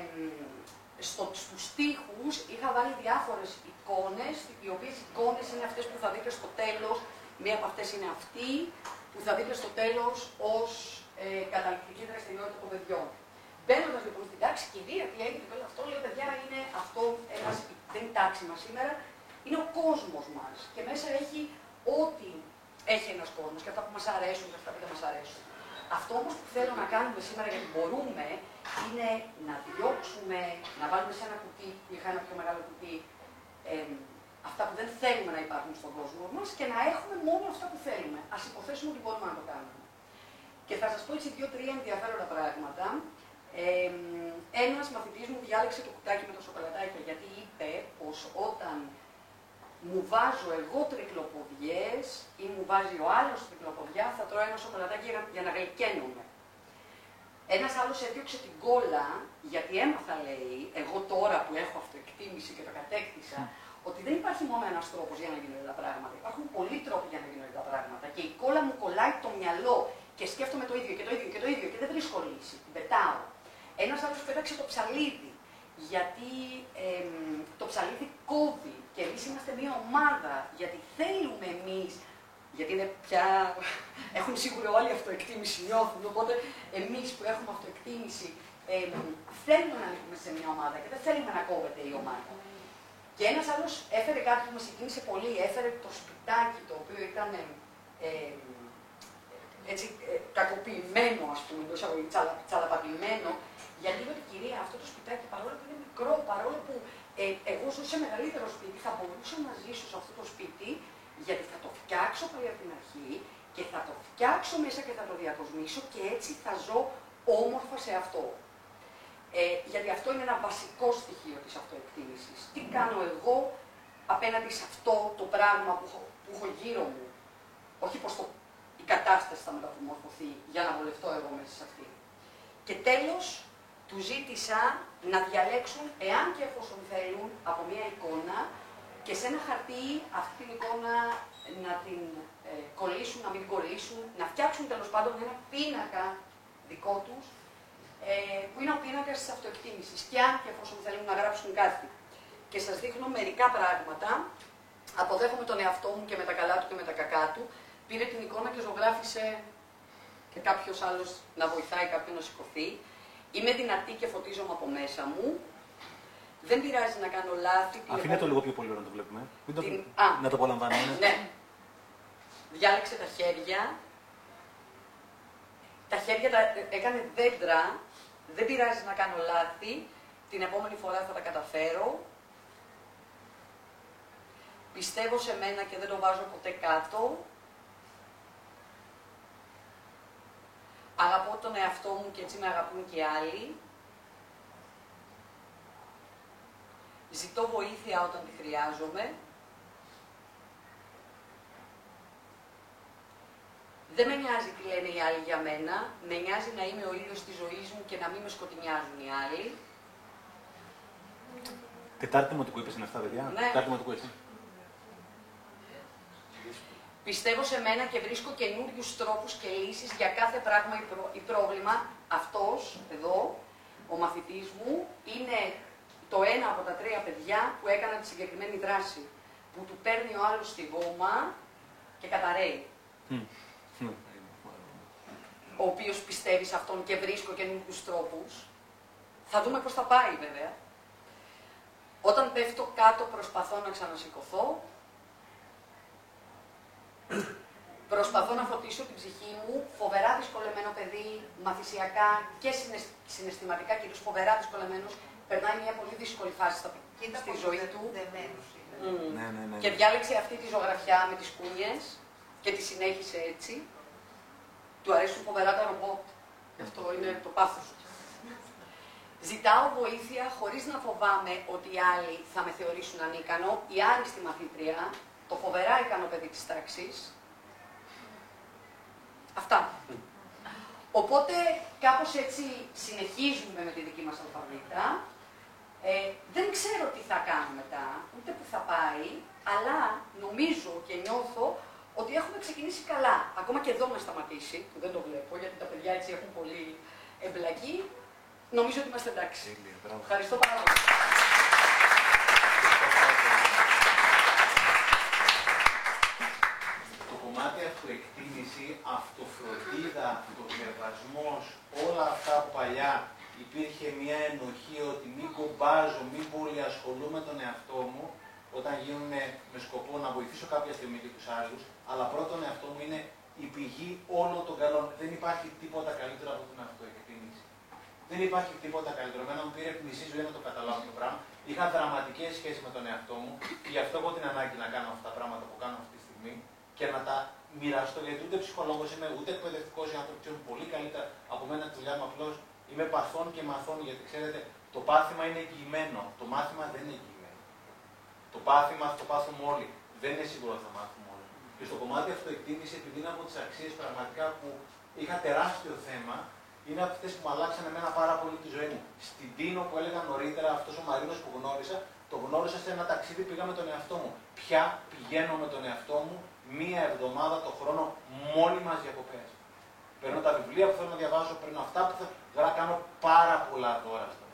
στο, στους τοίχους είχα βάλει διάφορες εικόνες, οι οποίες εικόνες είναι αυτές που θα δείτε στο τέλος, μία από αυτές είναι αυτή, που θα δείτε στο τέλος ως ε, καταληκτική δραστηριότητα των παιδιών. Μπαίνοντας λοιπόν στην τάξη, κυρία, τι έγινε και όλο αυτό, λέω παιδιά, είναι αυτό ένας, δεν είναι η τάξη μας σήμερα, είναι ο κόσμος μας. Και μέσα έχει ό,τι έχει ένας κόσμος και αυτά που μας αρέσουν και αυτά που δεν μας αρέσουν. Αυτό όμως που θέλω να κάνουμε σήμερα, γιατί μπορούμε, είναι να διώξουμε, να βάλουμε σε ένα κουτί, είχα ένα πιο μεγάλο κουτί, ε, αυτά που δεν θέλουμε να υπάρχουν στον κόσμο μας και να έχουμε μόνο αυτά που θέλουμε. Α υποθέσουμε ότι μπορούμε να το κάνουμε. Και θα σας πω έτσι δύο-τρία ενδιαφέροντα πράγματα. Ε, ένας μαθητής μου διάλεξε το κουτάκι με το σοκολατάκι γιατί είπε πως όταν μου βάζω εγώ Ένα άλλος έδιωξε την κόλλα, γιατί έμαθα, λέει, εγώ τώρα που έχω αυτοεκτίμηση και το κατέκτησα, ότι δεν υπάρχει μόνο ένας τρόπος για να γίνονται τα πράγματα. Υπάρχουν πολλοί τρόποι για να γίνονται τα πράγματα. Και η κόλλα μου κολλάει το μυαλό και σκέφτομαι το ίδιο και το ίδιο και το ίδιο και δεν βρίσκω λύση. Την πετάω. Ένας άλλος πέταξε το ψαλίδι. Γιατί ε, το ψαλίδι κόβει και εμείς είμαστε μια ομάδα. Γιατί θέλουμε εμείς γιατί είναι πια, έχουν σίγουρα όλοι αυτοεκτίμηση, νιώθουν, οπότε εμείς που έχουμε αυτοεκτίμηση ε, θέλουμε να ανήκουμε σε μια ομάδα και δεν θέλουμε να κόβεται η ομάδα. Και ένας άλλος έφερε κάτι που μας συγκίνησε πολύ, έφερε το σπιτάκι το οποίο ήταν ε, έτσι ε, κακοποιημένο, ας πούμε, εντός αγωγής, τσαλα, τσαλαπατημένο, γιατί είπε την κυρία αυτό το σπιτάκι παρόλο που είναι μικρό, παρόλο που ε, εγώ ζω σε μεγαλύτερο σπίτι, θα μπορούσα να ζήσω σε αυτό το σπίτι γιατί θα το φτιάξω πάλι από την αρχή και θα το φτιάξω μέσα και θα το διακοσμήσω και έτσι θα ζω όμορφα σε αυτό. Ε, γιατί αυτό είναι ένα βασικό στοιχείο της αυτοεκτίμησης. Τι κάνω εγώ απέναντι σε αυτό το πράγμα που έχω, που έχω γύρω μου; Όχι πως το, η κατάσταση θα μεταμορφωθεί για να βολευτώ εγώ μέσα σε αυτή. Και τέλος, του ζήτησα να διαλέξουν, εάν και εφόσον θέλουν, από μια εικόνα, και σε ένα χαρτί αυτή την εικόνα να την ε, κολλήσουν, να μην την κολλήσουν, να φτιάξουν τέλος πάντων ένα πίνακα δικό τους, ε, που είναι ο πίνακας της αυτοεκτίμησης. Και αν και εφόσον θέλουν να γράψουν κάτι. Και σας δείχνω μερικά πράγματα. Αποδέχομαι τον εαυτό μου και με τα καλά του και με τα κακά του. Πήρε την εικόνα και ζωγράφησε και κάποιος άλλος να βοηθάει κάποιον να σηκωθεί. Είμαι δυνατή και φωτίζομαι από μέσα μου. Δεν πειράζει να κάνω λάθη. Αφήνε το λίγο πιο πολύ να το βλέπουμε. Μην το... Την... Να το απολαμβάνουμε. Ναι. Διάλεξε τα χέρια. Τα χέρια τα έκανε δέντρα. Δεν πειράζει να κάνω λάθη. Την επόμενη φορά θα τα καταφέρω. Πιστεύω σε μένα και δεν το βάζω ποτέ κάτω. Αγαπώ τον εαυτό μου και έτσι με αγαπούν και άλλοι. Ζητώ βοήθεια όταν τη χρειάζομαι. Δεν με νοιάζει τι λένε οι άλλοι για μένα. Με νοιάζει να είμαι ο ίδιος της ζωής μου και να μην με σκοτεινιάζουν οι άλλοι. Τετάρτη δημοτικού είπες είναι αυτά, παιδιά. Ναι. Τετάρτη δημοτικού έτσι. Πιστεύω σε μένα και βρίσκω καινούριους τρόπους και λύσεις για κάθε πράγμα ή, προ... ή πρόβλημα. Αυτός εδώ, ο μαθητής μου, είναι το ένα από τα τρία παιδιά που έκαναν τη συγκεκριμένη δράση. Που του παίρνει ο άλλος τη γόμα και καταραίει. Ο οποίος πιστεύει σε αυτόν και βρίσκω καινούργιους τρόπους. Θα δούμε πώς θα πάει βέβαια. Όταν πέφτω κάτω προσπαθώ να ξανασηκωθώ. Προσπαθώ να φωτίσω την ψυχή μου, φοβερά δυσκολεμένο παιδί, μαθησιακά και συναισθηματικά, κυρίως φοβερά δυσκολεμένος, περνάει μια πολύ δύσκολη φάση στα, στη ζωή του. Mm. Ναι, ναι, ναι. Και διάλεξε αυτή τη ζωγραφιά με τις κούνιες και τη συνέχισε έτσι. Του αρέσουν φοβερά τα ρομπότ. Αυτό είναι το πάθος του. Ζητάω βοήθεια χωρίς να φοβάμαι ότι οι άλλοι θα με θεωρήσουν ανίκανο. Η άριστη μαθήτρια, το φοβερά ικανό παιδί της τάξης. Αυτά. Οπότε κάπως έτσι συνεχίζουμε με τη δική μας αλφαβήτα. Ε, δεν ξέρω τι θα κάνω μετά, ούτε που θα πάει, αλλά νομίζω και νιώθω ότι έχουμε ξεκινήσει καλά. Ακόμα και εδώ να σταματήσει, που δεν το βλέπω, γιατί τα παιδιά έτσι έχουν πολύ εμπλακεί, νομίζω ότι είμαστε εντάξει. Ευχαριστώ πάρα πολύ. Το κομμάτι αυτοεκτίμηση, αυτοφροντίδα, αυτοσεβασμός, όλα αυτά που παλιά υπήρχε μια ενοχή ότι μην κομπάζω, μην πολύ ασχολούμαι τον εαυτό μου, όταν γίνουν με σκοπό να βοηθήσω κάποια στιγμή και τους άλλους, αλλά πρώτον εαυτό μου είναι η πηγή όλων των καλών. Δεν υπάρχει τίποτα καλύτερο από την αυτοεκτίμηση. Δεν υπάρχει τίποτα καλύτερο. Εμένα μου πήρε μισή ζωή να το καταλάβω το πράγμα. Είχα δραματικές σχέσεις με τον εαυτό μου και γι' αυτό έχω την ανάγκη να κάνω αυτά τα πράγματα που κάνω αυτή τη στιγμή και να τα μοιραστώ. Γιατί ούτε ψυχολόγος είμαι, ούτε εκπαιδευτικός. Οι άνθρωποι ξέρουν πολύ καλύτερα από μένα τη δουλειά μου. Απλώς είμαι παθών και μαθών. Γιατί ξέρετε, το πάθημα είναι εγγυημένο. Το μάθημα δεν είναι εγγυημένο. Το πάθημα, το πάθουμε όλοι. Δεν είναι σίγουρο ότι θα μάθουμε όλοι. Και στο κομμάτι αυτοεκτίμηση, επειδή είναι από τις αξίες πραγματικά που είχα τεράστιο θέμα, είναι από αυτές που μου αλλάξαν εμένα πάρα πολύ τη ζωή μου. Στην Τίνο που έλεγα νωρίτερα, αυτός ο Μαρίνος που γνώρισα, το γνώρισα σε ένα ταξίδι πήγα με τον εαυτό μου. Πια πηγαίνω με τον εαυτό μου μία εβδομάδα το χρόνο μόνοι μας διακοπές. Παίρνω τα βιβλία που θέλω να διαβάσω, παίρνω αυτά που θέλω να κάνω πάρα πολλά δώρα στο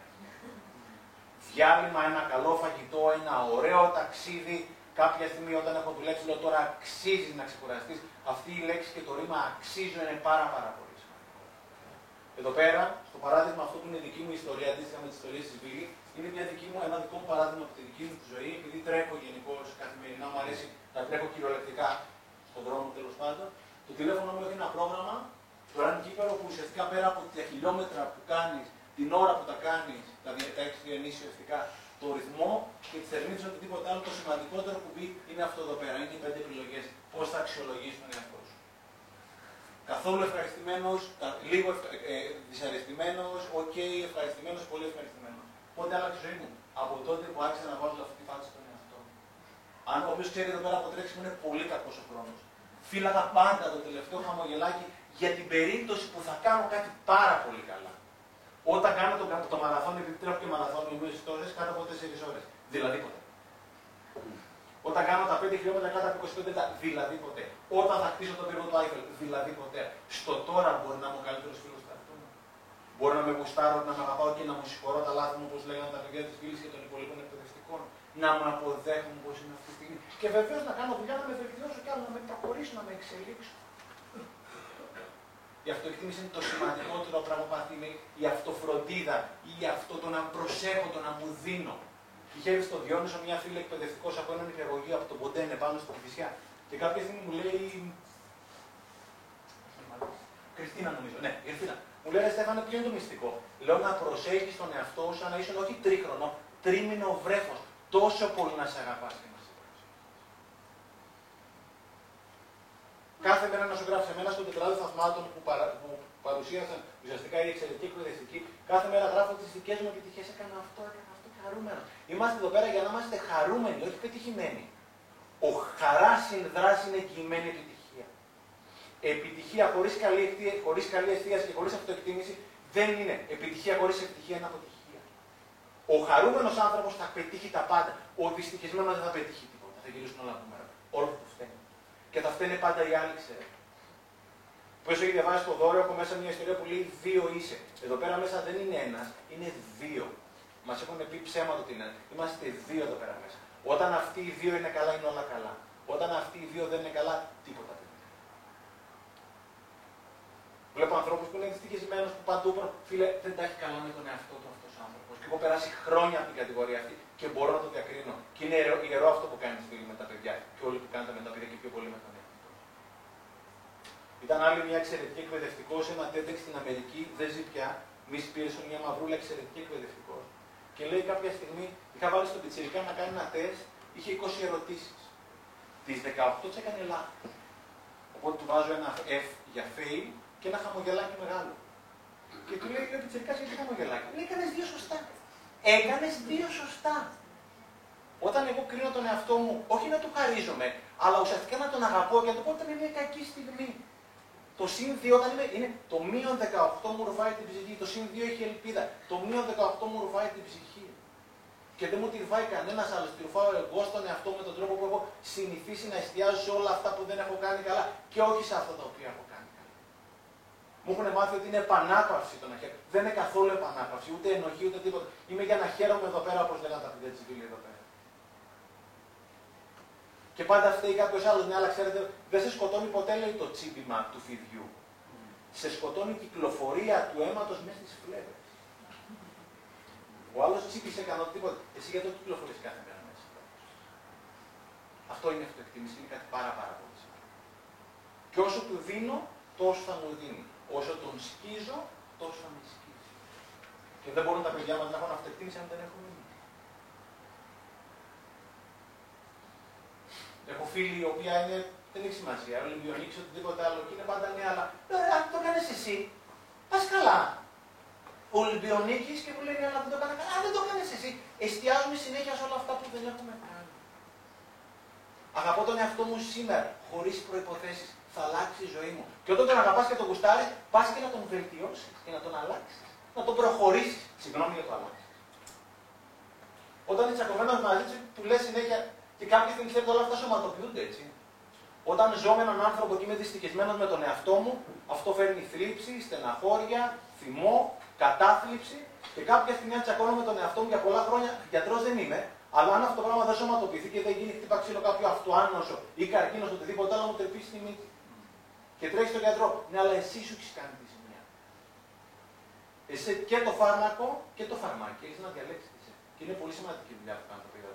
Διάλειμμα, ένα καλό φαγητό, ένα ωραίο ταξίδι. Κάποια στιγμή όταν έχω δουλέψει, λέω τώρα αξίζει να ξεκουραστείς. Αυτή η λέξη και το ρήμα αξίζω είναι πάρα, πάρα πολύ σημαντικό. Εδώ πέρα, στο παράδειγμα αυτό που είναι δική μου ιστορία, αντίστοιχα με τις ιστορίες της Βίλη, είναι μια δική μου, ένα δικό μου παράδειγμα από τη δική μου ζωή, επειδή τρέχω γενικώς καθημερινά, μου αρέσει να τρέχω κυριολεκτικά στον δρόμο τέλος πάντων. Το τηλέφωνο μου έχει ένα πρόγραμμα, το Run Keeper, που ουσιαστικά πέρα από τα χιλιόμετρα που κάνεις, την ώρα που τα κάνεις, τα έχεις διανύσει ουσιαστικά το ρυθμό και τη θερμίδα οτιδήποτε άλλο, το σημαντικότερο που πει είναι αυτό εδώ πέρα. Είναι οι πέντε επιλογές. Πώς θα αξιολογήσει τον εαυτός σου. Καθόλου ευχαριστημένος, λίγο ε, δυσαρεστημένος, OK, okay, ευχαριστημένος, πολύ ευχαριστημένος. Πότε άλλαξε η ζωή μου; Από τότε που άρχισα να βάζω αυτή τη φάση στον εαυτό μου. Αν ο οποίος ξέρει εδώ πέρα από τρέξιμο είναι πολύ κακός ο χρόνος. Φύλαγα πάντα το τελευταίο χαμογελάκι για την περίπτωση που θα κάνω κάτι πάρα πολύ καλά. Όταν κάνω το, το μαραθώνιο, επειδή τρέχω και μαραθώνιο με ώρε, κάτω από 4 ώρες. Δηλαδή ποτέ. Όταν κάνω τα 5 χιλιόμετρα κάτω από 25 λεπτά, δηλαδή ποτέ. Όταν θα χτίσω τον πύργο του Άιφελ, δηλαδή ποτέ. Στο τώρα μπορεί να είμαι ο καλύτερος φίλος του εαυτού μου. Μπορεί να με γουστάρω, να με αγαπάω και να μου συγχωρώ τα λάθη μου, όπως λέγανε τα παιδιά της φίλης και των υπολείπων εκπαιδευτικών. Να με αποδέχουν όπω είναι αυτή τη στιγμή. Και βεβαίως να κάνω δουλειά να με βελτιώσω και άλλο, να με προχωρήσω, να με εξελίξω. Η αυτοεκτίμηση είναι το σημαντικότερο πράγμα που είναι η αυτοφροντίδα ή αυτό το να προσέχω, το να μου δίνω. Είχε έρθει στο Διόνυσο μια φίλη εκπαιδευτικός από έναν υπηαγωγείο από τον Ποντένε πάνω στο Κηφισιά. Και κάποια στιγμή μου λέει. Κριστίνα νομίζω. Ναι, Κριστίνα. Μου λέει Στέφανε, ποιο είναι το μυστικό; Λέω να προσέχεις τον εαυτό σου σαν να είσαι όχι τρίχρονο, τρίμηνο βρέφος. Τόσο πολύ να σε αγαπάς Κάθε μέρα να σου γράφει εμένα στο τετράδιο θαυμάτων που, παρα, που παρουσίασαν ουσιαστικά οι εξαιρετικοί εκπαιδευτικοί. Κάθε μέρα γράφω τις δικές μου επιτυχίες. Έκανα αυτό, έκανα αυτό και χαρούμενο. Είμαστε εδώ πέρα για να είμαστε χαρούμενοι, όχι πετυχημένοι. Ο χαράς συνδράση είναι εγγυημένη επιτυχία. Επιτυχία χωρίς καλή, χωρίς καλή εστίαση και χωρίς αυτοεκτίμηση δεν είναι. Επιτυχία χωρίς επιτυχία είναι αποτυχία. Ο χαρούμενος άνθρωπος θα πετύχει τα πάντα. Ο δυστυχισμένος δεν θα πετύχει τίποτα. Θα γυρίσουν όλα από μέρα. Όλο αυτό φταίνει και θα φταίνε πάντα οι άλλοι, ξέρετε. Που έχει διαβάσει το δώρο, έχω μέσα μια ιστορία που λέει δύο είσαι. Εδώ πέρα μέσα δεν είναι ένας, είναι δύο. Μας έχουν πει ψέμα το ότι είναι. Είμαστε δύο εδώ πέρα μέσα. Όταν αυτοί οι δύο είναι καλά, είναι όλα καλά. Όταν αυτοί οι δύο δεν είναι καλά, τίποτα δεν είναι. Βλέπω ανθρώπους που είναι δυστυχισμένους, που παντού φίλε δεν τα έχει καλά με τον εαυτό του αυτό ο άνθρωπο. Και έχω περάσει χρόνια από την κατηγορία αυτή και μπορώ να το διακρίνω. Και είναι ιερό, ιερό αυτό που κάνει φίλοι με τα παιδιά και όλοι που κάνετε με τα παιδιά και πιο πολύ με τον εαυτό. Ήταν άλλη μια εξαιρετική εκπαιδευτικό σε ένα TEDx στην Αμερική, δεν ζει πια. Μη Πίρσον, μια μαυρούλα εξαιρετική εκπαιδευτικό. Και λέει κάποια στιγμή, είχα βάλει στον πιτσερικά να κάνει ένα τεστ, είχε 20 ερωτήσεις. Τις 18 τις έκανε λάθος. Οπότε του βάζω ένα F για fail και ένα χαμογελάκι μεγάλο. Και του λέει ο πιτσερικά γιατί χαμογελάκι; Λέει έκανες δύο σωστά. Έκανες δύο σωστά. Όταν εγώ κρίνω τον εαυτό μου, όχι να του χαρίζομαι, αλλά ουσιαστικά να τον αγαπώ και να του πω ότι είναι μια κακή στιγμή. Το συν 2 όταν είναι, είναι το μείον 18 μου ρουφάει την ψυχή, το συν 2 έχει ελπίδα, το μείον 18 μου ρουφάει την ψυχή. Και δεν μου τη ρουφάει κανένας άλλος, τη ρουφάω εγώ στον εαυτό με τον τρόπο που έχω συνηθίσει να εστιάζω σε όλα αυτά που δεν έχω κάνει καλά και όχι σε αυτά τα οποία έχω κάνει καλά. Μου έχουν μάθει ότι είναι επανάπαυση το να χαίρομαι. Δεν είναι καθόλου επανάπαυση, ούτε ενοχή, ούτε τίποτα. Είμαι για να χαίρομαι εδώ πέρα, όπως λέγανε τα παιδιά της εδώ πέρα. Και πάντα φταίει κάποιος άλλος. Ναι, αλλά ξέρετε, δεν σε σκοτώνει ποτέ λέει το τσίπημα του φιδιού. Σε σκοτώνει η κυκλοφορία του αίματος μέσα στις φλέβες. Ο άλλος τσίπησε κανένα τίποτα. Εσύ γιατί το κυκλοφορείς κάθε μέρα μέσα. Αυτό είναι αυτοεκτίμηση. Είναι κάτι πάρα, πάρα πολύ σημαντικό. Και όσο του δίνω, τόσο θα μου δίνει. Όσο τον σκίζω, τόσο θα με σκίζει. Και δεν μπορούν τα παιδιά μας να έχουν αυτοεκτίμηση αν δεν έχουν Έχω φίλη η οποία είναι, δεν έχει σημασία, Ολυμπιονίκη, οτιδήποτε άλλο και είναι πάντα ναι, αλλά ε, αν το κάνεις εσύ, πας καλά. Ο Ολυμπιονίκης και μου λέει ναι, αλλά δεν το έκανε καλά. Αν δεν το κάνεις εσύ, εστιάζουμε συνέχεια σε όλα αυτά που δεν έχουμε κάνει. Αγαπώ τον εαυτό μου σήμερα, χωρίς προποθέσει. Θα αλλάξει η ζωή μου. Και όταν τον αγαπάς και τον γουστάρεις, πας και να τον βελτιώσεις και να τον αλλάξεις. Να τον προχωρήσεις. Συγγνώμη για το αλλάξεις. Όταν είσαι τσακωμένο μαζί του, του λες συνέχεια και κάποια στιγμή ξέρετε όλα αυτά σωματοποιούνται έτσι. Όταν ζω με έναν άνθρωπο και είμαι δυστυχισμένος με τον εαυτό μου, αυτό φέρνει θλίψη, στεναχώρια, θυμό, κατάθλιψη και κάποια στιγμή αν τσακώνω με τον εαυτό μου για πολλά χρόνια, γιατρός δεν είμαι, αλλά αν αυτό το πράγμα δεν σωματοποιηθεί και δεν γίνει χτύπα ξύλο κάποιο αυτοάνωσο ή καρκίνος οτιδήποτε άλλο, μου τρεπήσει τη μύτη. Και τρέχεις στον γιατρό. Ναι, αλλά εσύ σου έχεις κάνει τη ζημιά. Εσύ και το φάρμακο και το φαρμάκι έχεις να διαλέξεις. Και είναι πολύ σημαντική δουλειά που κάνουν τα παιδιά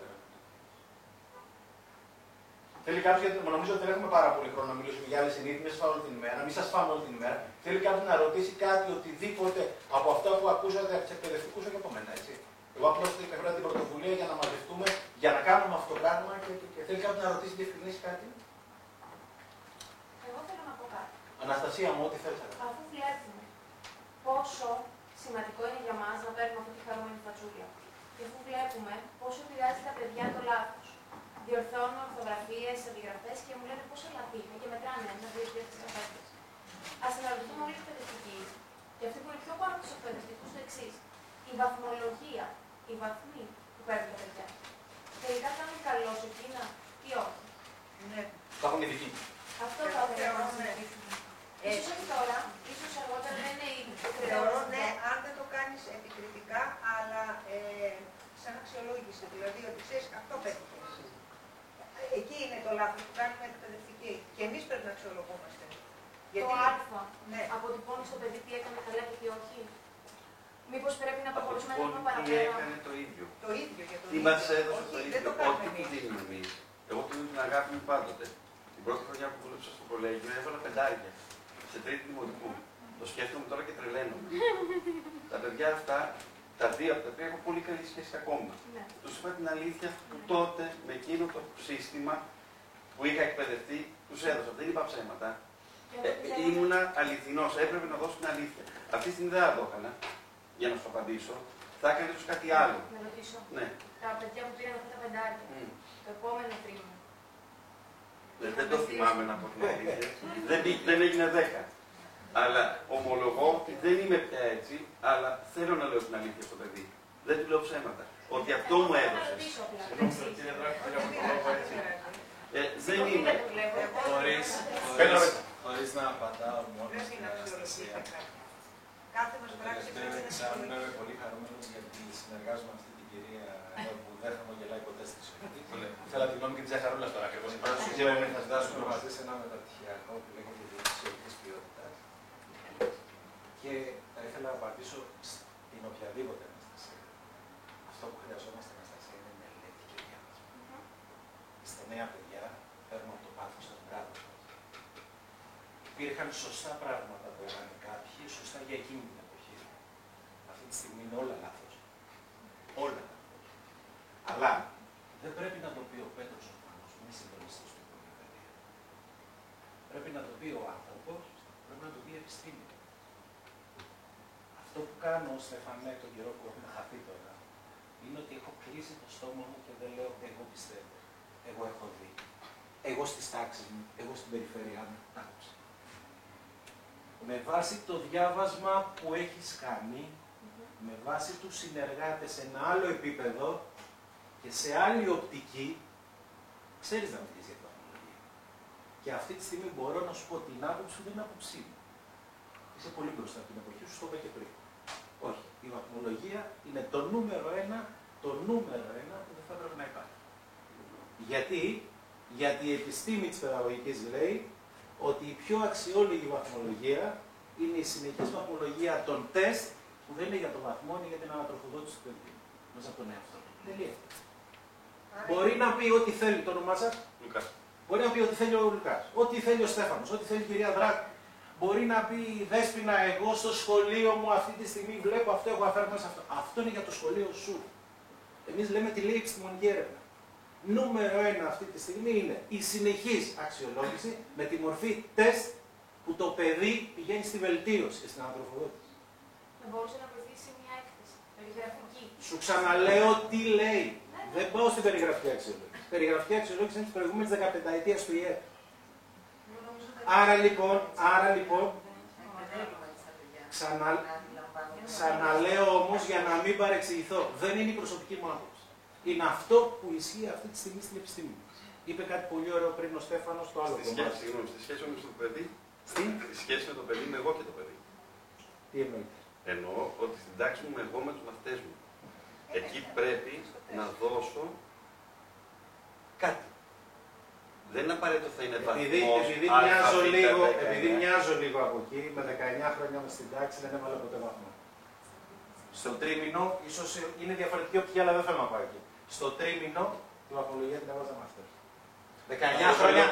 Θέλει κάποιος, γιατί νομίζω ότι δεν έχουμε πάρα πολύ χρόνο να μιλήσουμε για άλλες συνήθειε, μην σα φάω όλη την ημέρα, μην σας φάμε όλη την ημέρα. Θέλει κάποιος να ρωτήσει κάτι, οτιδήποτε από αυτά που ακούσατε από του εκπαιδευτικούς και από μένα, έτσι. Εγώ απλώς έφερα την πρωτοβουλία για να μαζευτούμε, για να κάνουμε αυτό το πράγμα και, και, και θέλει κάποιος να ρωτήσει, διευκρινίσει κάτι; Εγώ θέλω να πω κάτι. Αναστασία μου, ό,τι θέλει. Αφού βλέπουμε πόσο σημαντικό είναι για μα να παίρνουμε αυτή τη χαρούμενη φατσούλια. Και αφού βλέπουμε πόσο επηρεάζει τα παιδιά το λάθο. Διορθώνω ορθογραφίε, αντιγραφέ και μου λένε πόσο λαθή είναι και μετράνε ένα, δύο, τρία, τέσσερα, πέντε. Α αναρωτηθούμε όλοι οι εκπαιδευτικοί και αυτοί που είναι πιο πάνω από του εκπαιδευτικού το εξή. Η βαθμολογία, οι βαθμοί που παίρνουν τα παιδιά. Τελικά κάνουν καλό σε εκείνα ή όχι. Ναι. Θα έχουν ειδική. Αυτό θα ήθελα να συζητήσουμε. Ίσως όχι τώρα, ίσως αργότερα δεν είναι η Θεωρώ ναι, αν δεν το κάνεις επικριτικά, αλλά ε, σαν αξιολόγηση. Δηλαδή ότι ξέρεις αυτό πέτυχες. Εκεί είναι το λάθος που κάνουμε εκπαιδευτικοί. Και εμείς πρέπει να αξιολογούμαστε. Γιατί... Το α ναι. αποτυπώνει στο παιδί τι έκανε καλά και τι όχι. Μήπως πρέπει να προχωρήσουμε ένα βήμα Τι παραπέρα; έκανε το ίδιο; Το ίδιο για το Τι ίδιο. μας έδωσε το Όχι, ίδιο; δεν το Ό,τι κάνουμε του εμείς. δίνουμε εμείς. Εγώ του δίνω την αγάπη μου πάντοτε. Την πρώτη χρονιά που δούλεψα στο κολέγιο έβαλα πεντάρια. Σε τρίτη δημοτικού. Το σκέφτομαι τώρα και τρελαίνομαι. τα παιδιά αυτά, τα δύο από τα τρία έχω πολύ καλή σχέση ακόμα. Ναι. Τους είπα την αλήθεια που τότε με εκείνο το σύστημα που είχα εκπαιδευτεί, τους έδωσα. Δεν είπα ψέματα. Και Ε, εγώ πιστεύω- ήμουνα αληθινός, έπρεπε να δώσω την αλήθεια. Αυτή τη στιγμή δεν θα το έκανα, για να σου απαντήσω. Θα έκανα ίσως κάτι άλλο. Να ρωτήσω. Ναι. Τα παιδιά που πήραν αυτά τα πεντάρια, Μμ. το επόμενο τρίμηνο. Δεν, δεν το θυμάμαι να πω την αλήθεια. δεν, μπή- δεν έγινε 10. Αλλά ομολογώ ότι δεν είμαι πια έτσι, αλλά θέλω να λέω την αλήθεια στο παιδί. Δεν του λέω ψέματα. Ότι αυτό μου Εγώ θέλω να έδωσες. ρωτήσω απλά. Συγγνώμη, Εντάξει. κύριε Δράκη, Δεν για τον πειράζει, λόγο δεν έτσι. πειράζει. Ε, δεν Εγώ είμαι. δεν το βλέπω. Χωρίς, Πέντε χωρίς, λεπτά. χωρίς να απαντάω μόνο Πρέπει στην να αξιολογήσει Αναστασία. κάτι. Κάθε μας πράξη Τελευταίο πρέπει να εξάμεινο είμαι αξιολογήσει. πολύ χαρούμενος γιατί συνεργάζομαι με αυτή την κυρία εδώ που δεν χαμογελάει ποτέ στη ζωή. Θέλω τη γνώμη και τη ζαχαρούλα τώρα ακριβώ. Θα συντάσσουμε μαζί σε ένα μεταπτυχιακό που λέγεται Διευθυντική Ποιότητας. Και θα ήθελα να απαντήσω στην οποιαδήποτε Αναστασία. Αυτό που χρειαζόμαστε Αναστασία είναι μελέτη και διάβασμα. Στα νέα παιδιά παίρνουμε από το πάθος των κάτω. Υπήρχαν σωστά πράγματα που έκαναν κάποιοι, σωστά για εκείνη την εποχή. Αυτή τη στιγμή είναι όλα λάθος. Όλα λάθος. Αλλά δεν πρέπει να το πει ο Πέτρος ο Πάνος, μη συντονιστής του Υπουργείου Πρέπει να το πει ο άνθρωπος, πρέπει να το πει η επιστήμη. Αυτό που κάνω, Στεφανέ, τον καιρό που έχουμε χαθεί τώρα, είναι ότι έχω κλείσει το στόμα μου και δεν λέω εγώ πιστεύω. Εγώ έχω δει. Εγώ στις τάξεις μου, εγώ στην περιφέρειά μου, τα άκουσα. Με βάση το διάβασμα που έχεις κάνει, με βάση τους συνεργάτες σε ένα άλλο επίπεδο και σε άλλη οπτική, ξέρεις να μιλήσεις για βαθμολογία. Και αυτή τη στιγμή μπορώ να σου πω την άποψη που δεν είναι άποψή μου. Είσαι πολύ μπροστά από την εποχή σου, το είπα και πριν. Όχι. Η βαθμολογία είναι το νούμερο ένα, το νούμερο ένα που δεν θα έπρεπε να υπάρχει. Γιατί, γιατί η επιστήμη της παιδαγωγικής λέει ότι η πιο αξιόλογη βαθμολογία είναι η συνεχής βαθμολογία των τεστ που δεν είναι για το βαθμό, είναι για την ανατροφοδότηση του παιδιού. Μέσα από τον εαυτό του. Δεν λέει αυτό. Άρα, Μπορεί να πει ό,τι θέλει το όνομά σας, Λουκάς. μπορεί να πει ό,τι θέλει ο Λουκάς, ό,τι θέλει ο Στέφανος, ό,τι θέλει η κυρία Δράκη. Μπορεί να πει η Δέσποινα, εγώ στο σχολείο μου αυτή τη στιγμή βλέπω αυτό, έχω αφέρει μέσα αυτό. Αυτό είναι για το σχολείο σου. Εμείς λέμε τη λέει επιστημονική έρευνα. Νούμερο ένα αυτή τη στιγμή είναι η συνεχής αξιολόγηση με τη μορφή τεστ που το παιδί πηγαίνει στη βελτίωση και στην ανθρωποδότηση. Θα μπορούσε να βοηθήσει μια έκθεση περιγραφική. Σου ξαναλέω τι λέει. Δεν πάω στην περιγραφική αξιολόγηση. Η περιγραφική αξιολόγηση είναι της προηγούμενης 15 ετία του ΙΕ. Εγώ νομίζω ότι Άρα λοιπόν, άρα λοιπόν, ξανα, ξαναλέω όμως για να μην παρεξηγηθώ, δεν είναι η προσωπική μου άποψη. Είναι αυτό που ισχύει αυτή τη στιγμή στην επιστήμη. Είπε κάτι πολύ ωραίο πριν ο Στέφανος στο άλλο Στη σχέση, συγγνώμη, στη σχέση με το παιδί, Στη; στη σχέση με το παιδί είμαι εγώ και το παιδί. Τι εννοείται. Εννοώ ότι στην τάξη μου είμαι εγώ με τους μαθητές μου. Εκεί πρέπει να δώσω κάτι. Δεν είναι απαραίτητο θα είναι Επειδή, βαθμός, επειδή, α, μοιάζω β, λίγο, δέκα, επειδή ναι. μοιάζω λίγο από εκεί, με 19 χρόνια με στην τάξη δεν έβαλα ποτέ βαθμό. Στο τρίμηνο, ίσως είναι διαφορετική οπτική, αλλά δεν θέλω να πάω εκεί. Στο τρίμηνο, τη βαθμολογία την έβαζα με αυτός. 19 χρόνια,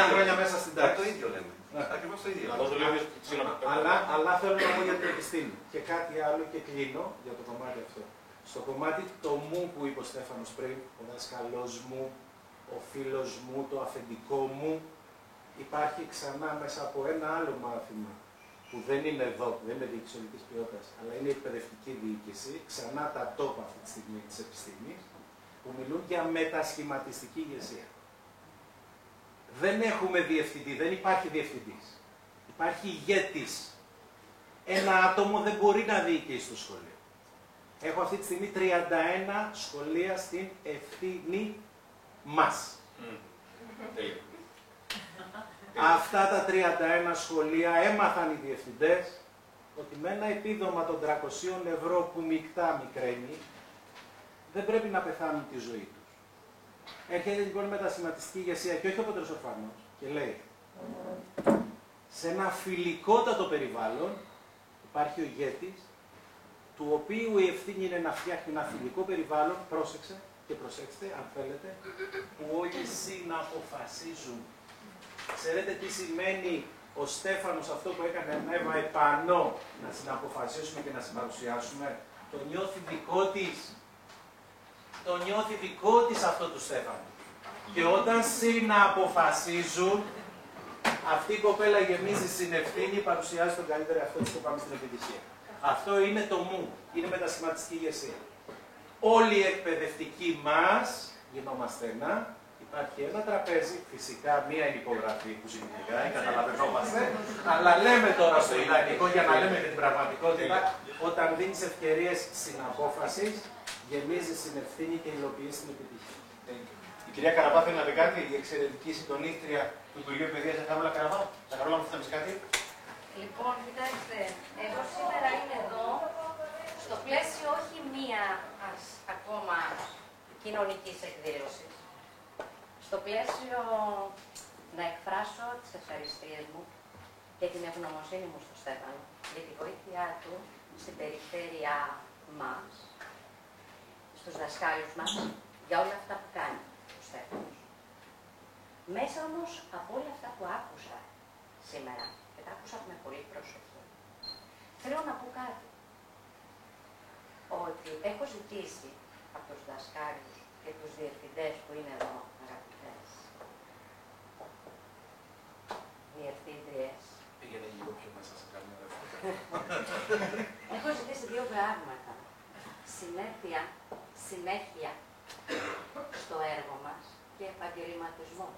19 χρόνια μέσα στην Ε, τάξη. Το ίδιο λέμε. Ναι. Ακριβώς το ίδιο. Αυτό το λέω και- συγγνώμη. Αλλά, αλλά θέλω να πω για την επιστήμη. Και κάτι άλλο και κλείνω για το κομμάτι αυτό. Στο κομμάτι το μου που είπε ο Στέφανος πριν, ο δάσκαλός μου, ο φίλος μου, το αφεντικό μου, υπάρχει ξανά μέσα από ένα άλλο μάθημα που δεν είναι εδώ, που δεν είναι διοίκηση ολικής ποιότητας, αλλά είναι η εκπαιδευτική διοίκηση, ξανά τα τόπα αυτή τη στιγμή της επιστήμης, που μιλούν για μετασχηματιστική ηγεσία. Δεν έχουμε διευθυντή, δεν υπάρχει διευθυντής. Υπάρχει ηγέτης. Ένα άτομο δεν μπορεί να διοικήσει το σχολείο. Έχω αυτή τη στιγμή 31 σχολεία στην ευθύνη μας. Μμ. Τέλεια. Αυτά τα 31 σχολεία έμαθαν οι διευθυντές ότι με ένα επίδομα των 300 ευρώ που μεικτά μικραίνει, δεν πρέπει να πεθάνουν τη ζωή τους. Έρχεται λοιπόν η μετασχηματιστική ηγεσία και όχι ο Πέτρος Ορφανός και λέει σε ένα φιλικότατο περιβάλλον υπάρχει ο ηγέτης του οποίου η ευθύνη είναι να φτιάχνει ένα φιλικό περιβάλλον, πρόσεξε και προσέξτε αν θέλετε, που όλοι συναποφασίζουν. Ξέρετε τι σημαίνει ο Στέφανος αυτό που έκανε να έβαε πανό να συναποφασίσουμε και να συμπαρουσιάσουμε. Το νιώθει δικό της. Το νιώθει δικό της αυτό του Στέφανου. Και όταν συναποφασίζουν, αυτή η κοπέλα γεμίζει συνευθύνη, παρουσιάζει τον καλύτερο εαυτό της και πάμε στην επιτυχία. Αυτό είναι το μου. Είναι μετασχηματιστική ηγεσία. Όλοι οι εκπαιδευτικοί μας γινόμαστε ένα. Υπάρχει ένα τραπέζι, φυσικά μία είναι υπογραφή που συγκεκριμένα, καταλαβαίνόμαστε, αλλά λέμε τώρα στο ιδανικό για να λέμε και την πραγματικότητα, όταν δίνεις ευκαιρίες συναπόφασης, γεμίζεις την ευθύνη και υλοποιείς την επιτυχία. Η κυρία Καραβά θέλει να πει κάτι, η εξαιρετική συντονίστρια του Υπουργείου Παιδείας Ζαχαρούλα Καραβά. Ζαχαρούλα, μου θα πεις κάτι; Λοιπόν, κοιτάξτε, εγώ σήμερα είμαι εδώ στο πλαίσιο όχι μία ας, ακόμα κοινωνικής εκδήλωσης. Στο πλαίσιο να εκφράσω τις ευχαριστίες μου και την ευγνωμοσύνη μου στο Στέφανο για τη βοήθειά του στην περιφέρειά μας, στους δασκάλους μας, για όλα αυτά που κάνει ο Στέφανος. Μέσα όμως από όλα αυτά που άκουσα σήμερα, και τα άκουσα με πολύ προσοχή, θέλω να πω κάτι. Ότι έχω ζητήσει από τους δασκάλους και τους διευθυντές που είναι εδώ, αγαπητές, διευθύντριες, Πήγαινε λίγο πιο μέσα σε καμία Έχω ζητήσει δύο πράγματα. Συνέπεια, συνέχεια στο έργο μας και επαγγελματισμό.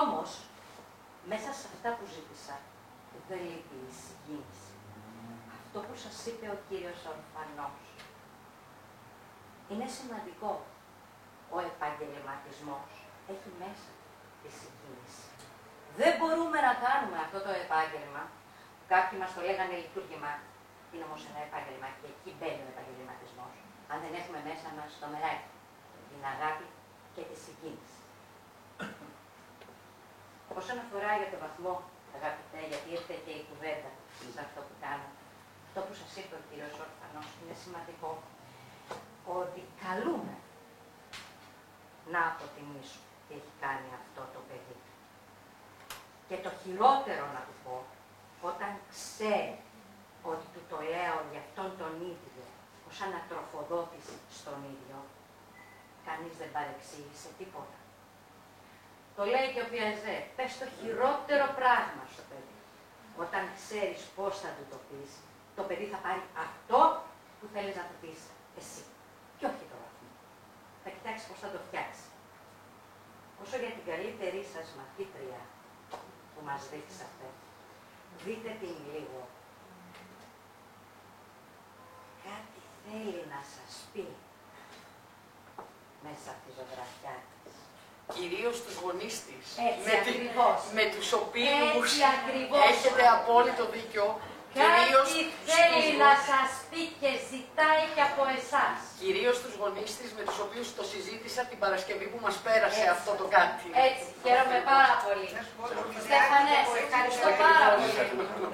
Όμως, μέσα σε αυτά που ζήτησα, δεν λείπει η συγκίνηση. Αυτό που σας είπε ο κύριος Ορφανός. Είναι σημαντικό. Ο επαγγελματισμός έχει μέσα τη συγκίνηση. Δεν μπορούμε να κάνουμε αυτό το επάγγελμα. Κάποιοι μας το λέγανε λειτουργήμα. Είναι όμως ένα επάγγελμα και εκεί μπαίνει ο επαγγελματισμός. Αν δεν έχουμε μέσα μας το μεράκι, την αγάπη και τη συγκίνηση. Όσον αφορά για το βαθμό, αγαπητέ, γιατί ήρθε και η κουβέντα σε αυτό που κάνω, αυτό που σας είπε ο κύριος Ορφανός είναι σημαντικό, ότι καλούμε να αποτιμήσω τι έχει κάνει αυτό το παιδί. Και το χειρότερο να του πω, όταν ξέρει ότι του το λέω για αυτόν τον ίδιο, ως ανατροφοδότηση στον ίδιο, κανείς δεν παρεξήγησε τίποτα. Το λέει και ο Πιαζέ, πες το χειρότερο πράγμα στο παιδί. Όταν ξέρεις πώς θα του το πεις, το παιδί θα πάρει αυτό που θέλεις να του πεις εσύ. Και όχι το βαθμό. Θα κοιτάξεις πώς θα το φτιάξει. Όσο για την καλύτερη σας μαθήτρια, μας δείξατε. Δείτε την λίγο. Κάτι θέλει να σας πει μέσα από τη ζωγραφιά της. Κυρίως τους γονείς της. Έτσι με, τη- ακριβώς. με τους οποίους Έτσι ακριβώς. έχετε απόλυτο δίκιο. Κυρίως Κάτι θέλει στους να γο- σας πει και ζητάει και από εσάς. Κυρίως τους γονείς της με τους οποίους το συζήτησα την Παρασκευή που μας πέρασε Έτσι. αυτό το κάτι. Έτσι, χαίρομαι πάρα πολύ. Στέφανε, σε ευχαριστώ πάρα πολύ.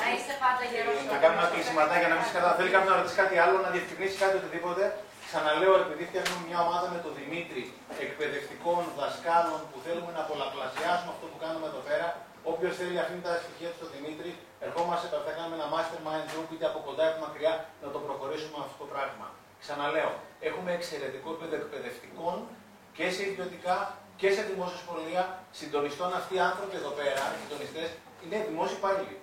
Να είστε πάντα γερός. Να κάνουμε ένα κλεισιματάκι για να μην σε κατά. Θέλει κάποιος να ρωτήσει κάτι άλλο, να διευκρινίσει κάτι οτιδήποτε. Ξαναλέω, επειδή φτιάχνουμε μια ομάδα με τον Δημήτρη εκπαιδευτικών δασκάλων που θέλουμε να πολλαπλασιάσουμε αυτό που κάνουμε εδώ πέρα. Όποιος θέλει αφήνει τα στοιχεία του στο Δημήτρη, ερχόμαστε θα κάνουμε ένα mastermind group είτε από κοντά είτε μακριά να το προχωρήσουμε αυτό το πράγμα. Ξαναλέω, έχουμε εξαιρετικό επίπεδο εκπαιδευτικών και σε ιδιωτικά και σε δημόσια σχολεία συντονιστών. Αυτοί οι άνθρωποι εδώ πέρα, οι συντονιστές, είναι δημόσιοι υπάλληλοι.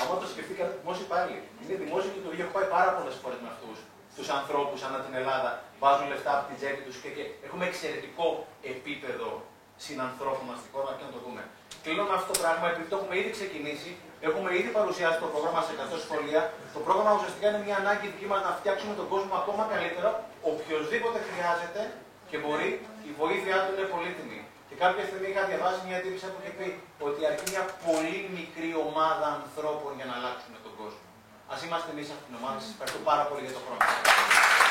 Αν το σκεφτείτε, δημόσιοι υπάλληλοι. Είναι δημόσια λειτουργία. Έχω πάει πάρα πολλές φορές με αυτούς τους ανθρώπους ανά την Ελλάδα. Βάζουν λεφτά από την τσέπη τους και, και έχουμε εξαιρετικό επίπεδο συνανθρώπων μα στην χώρα και να το δούμε. Κλείνω με αυτό το πράγμα, επειδή το έχουμε ήδη ξεκινήσει, έχουμε ήδη παρουσιάσει το πρόγραμμα σε 100 σχολεία. Το πρόγραμμα ουσιαστικά είναι μια ανάγκη δική μας να φτιάξουμε τον κόσμο ακόμα καλύτερο. Οποιοδήποτε χρειάζεται και μπορεί, η βοήθειά του είναι πολύτιμη. Και κάποια στιγμή είχα διαβάσει μια τύπησα που είχε πει ότι αρκεί μια πολύ μικρή ομάδα ανθρώπων για να αλλάξουμε τον κόσμο. Α είμαστε εμείς αυτή την ομάδα. Σας ευχαριστώ πάρα πολύ για το χρόνο. σας.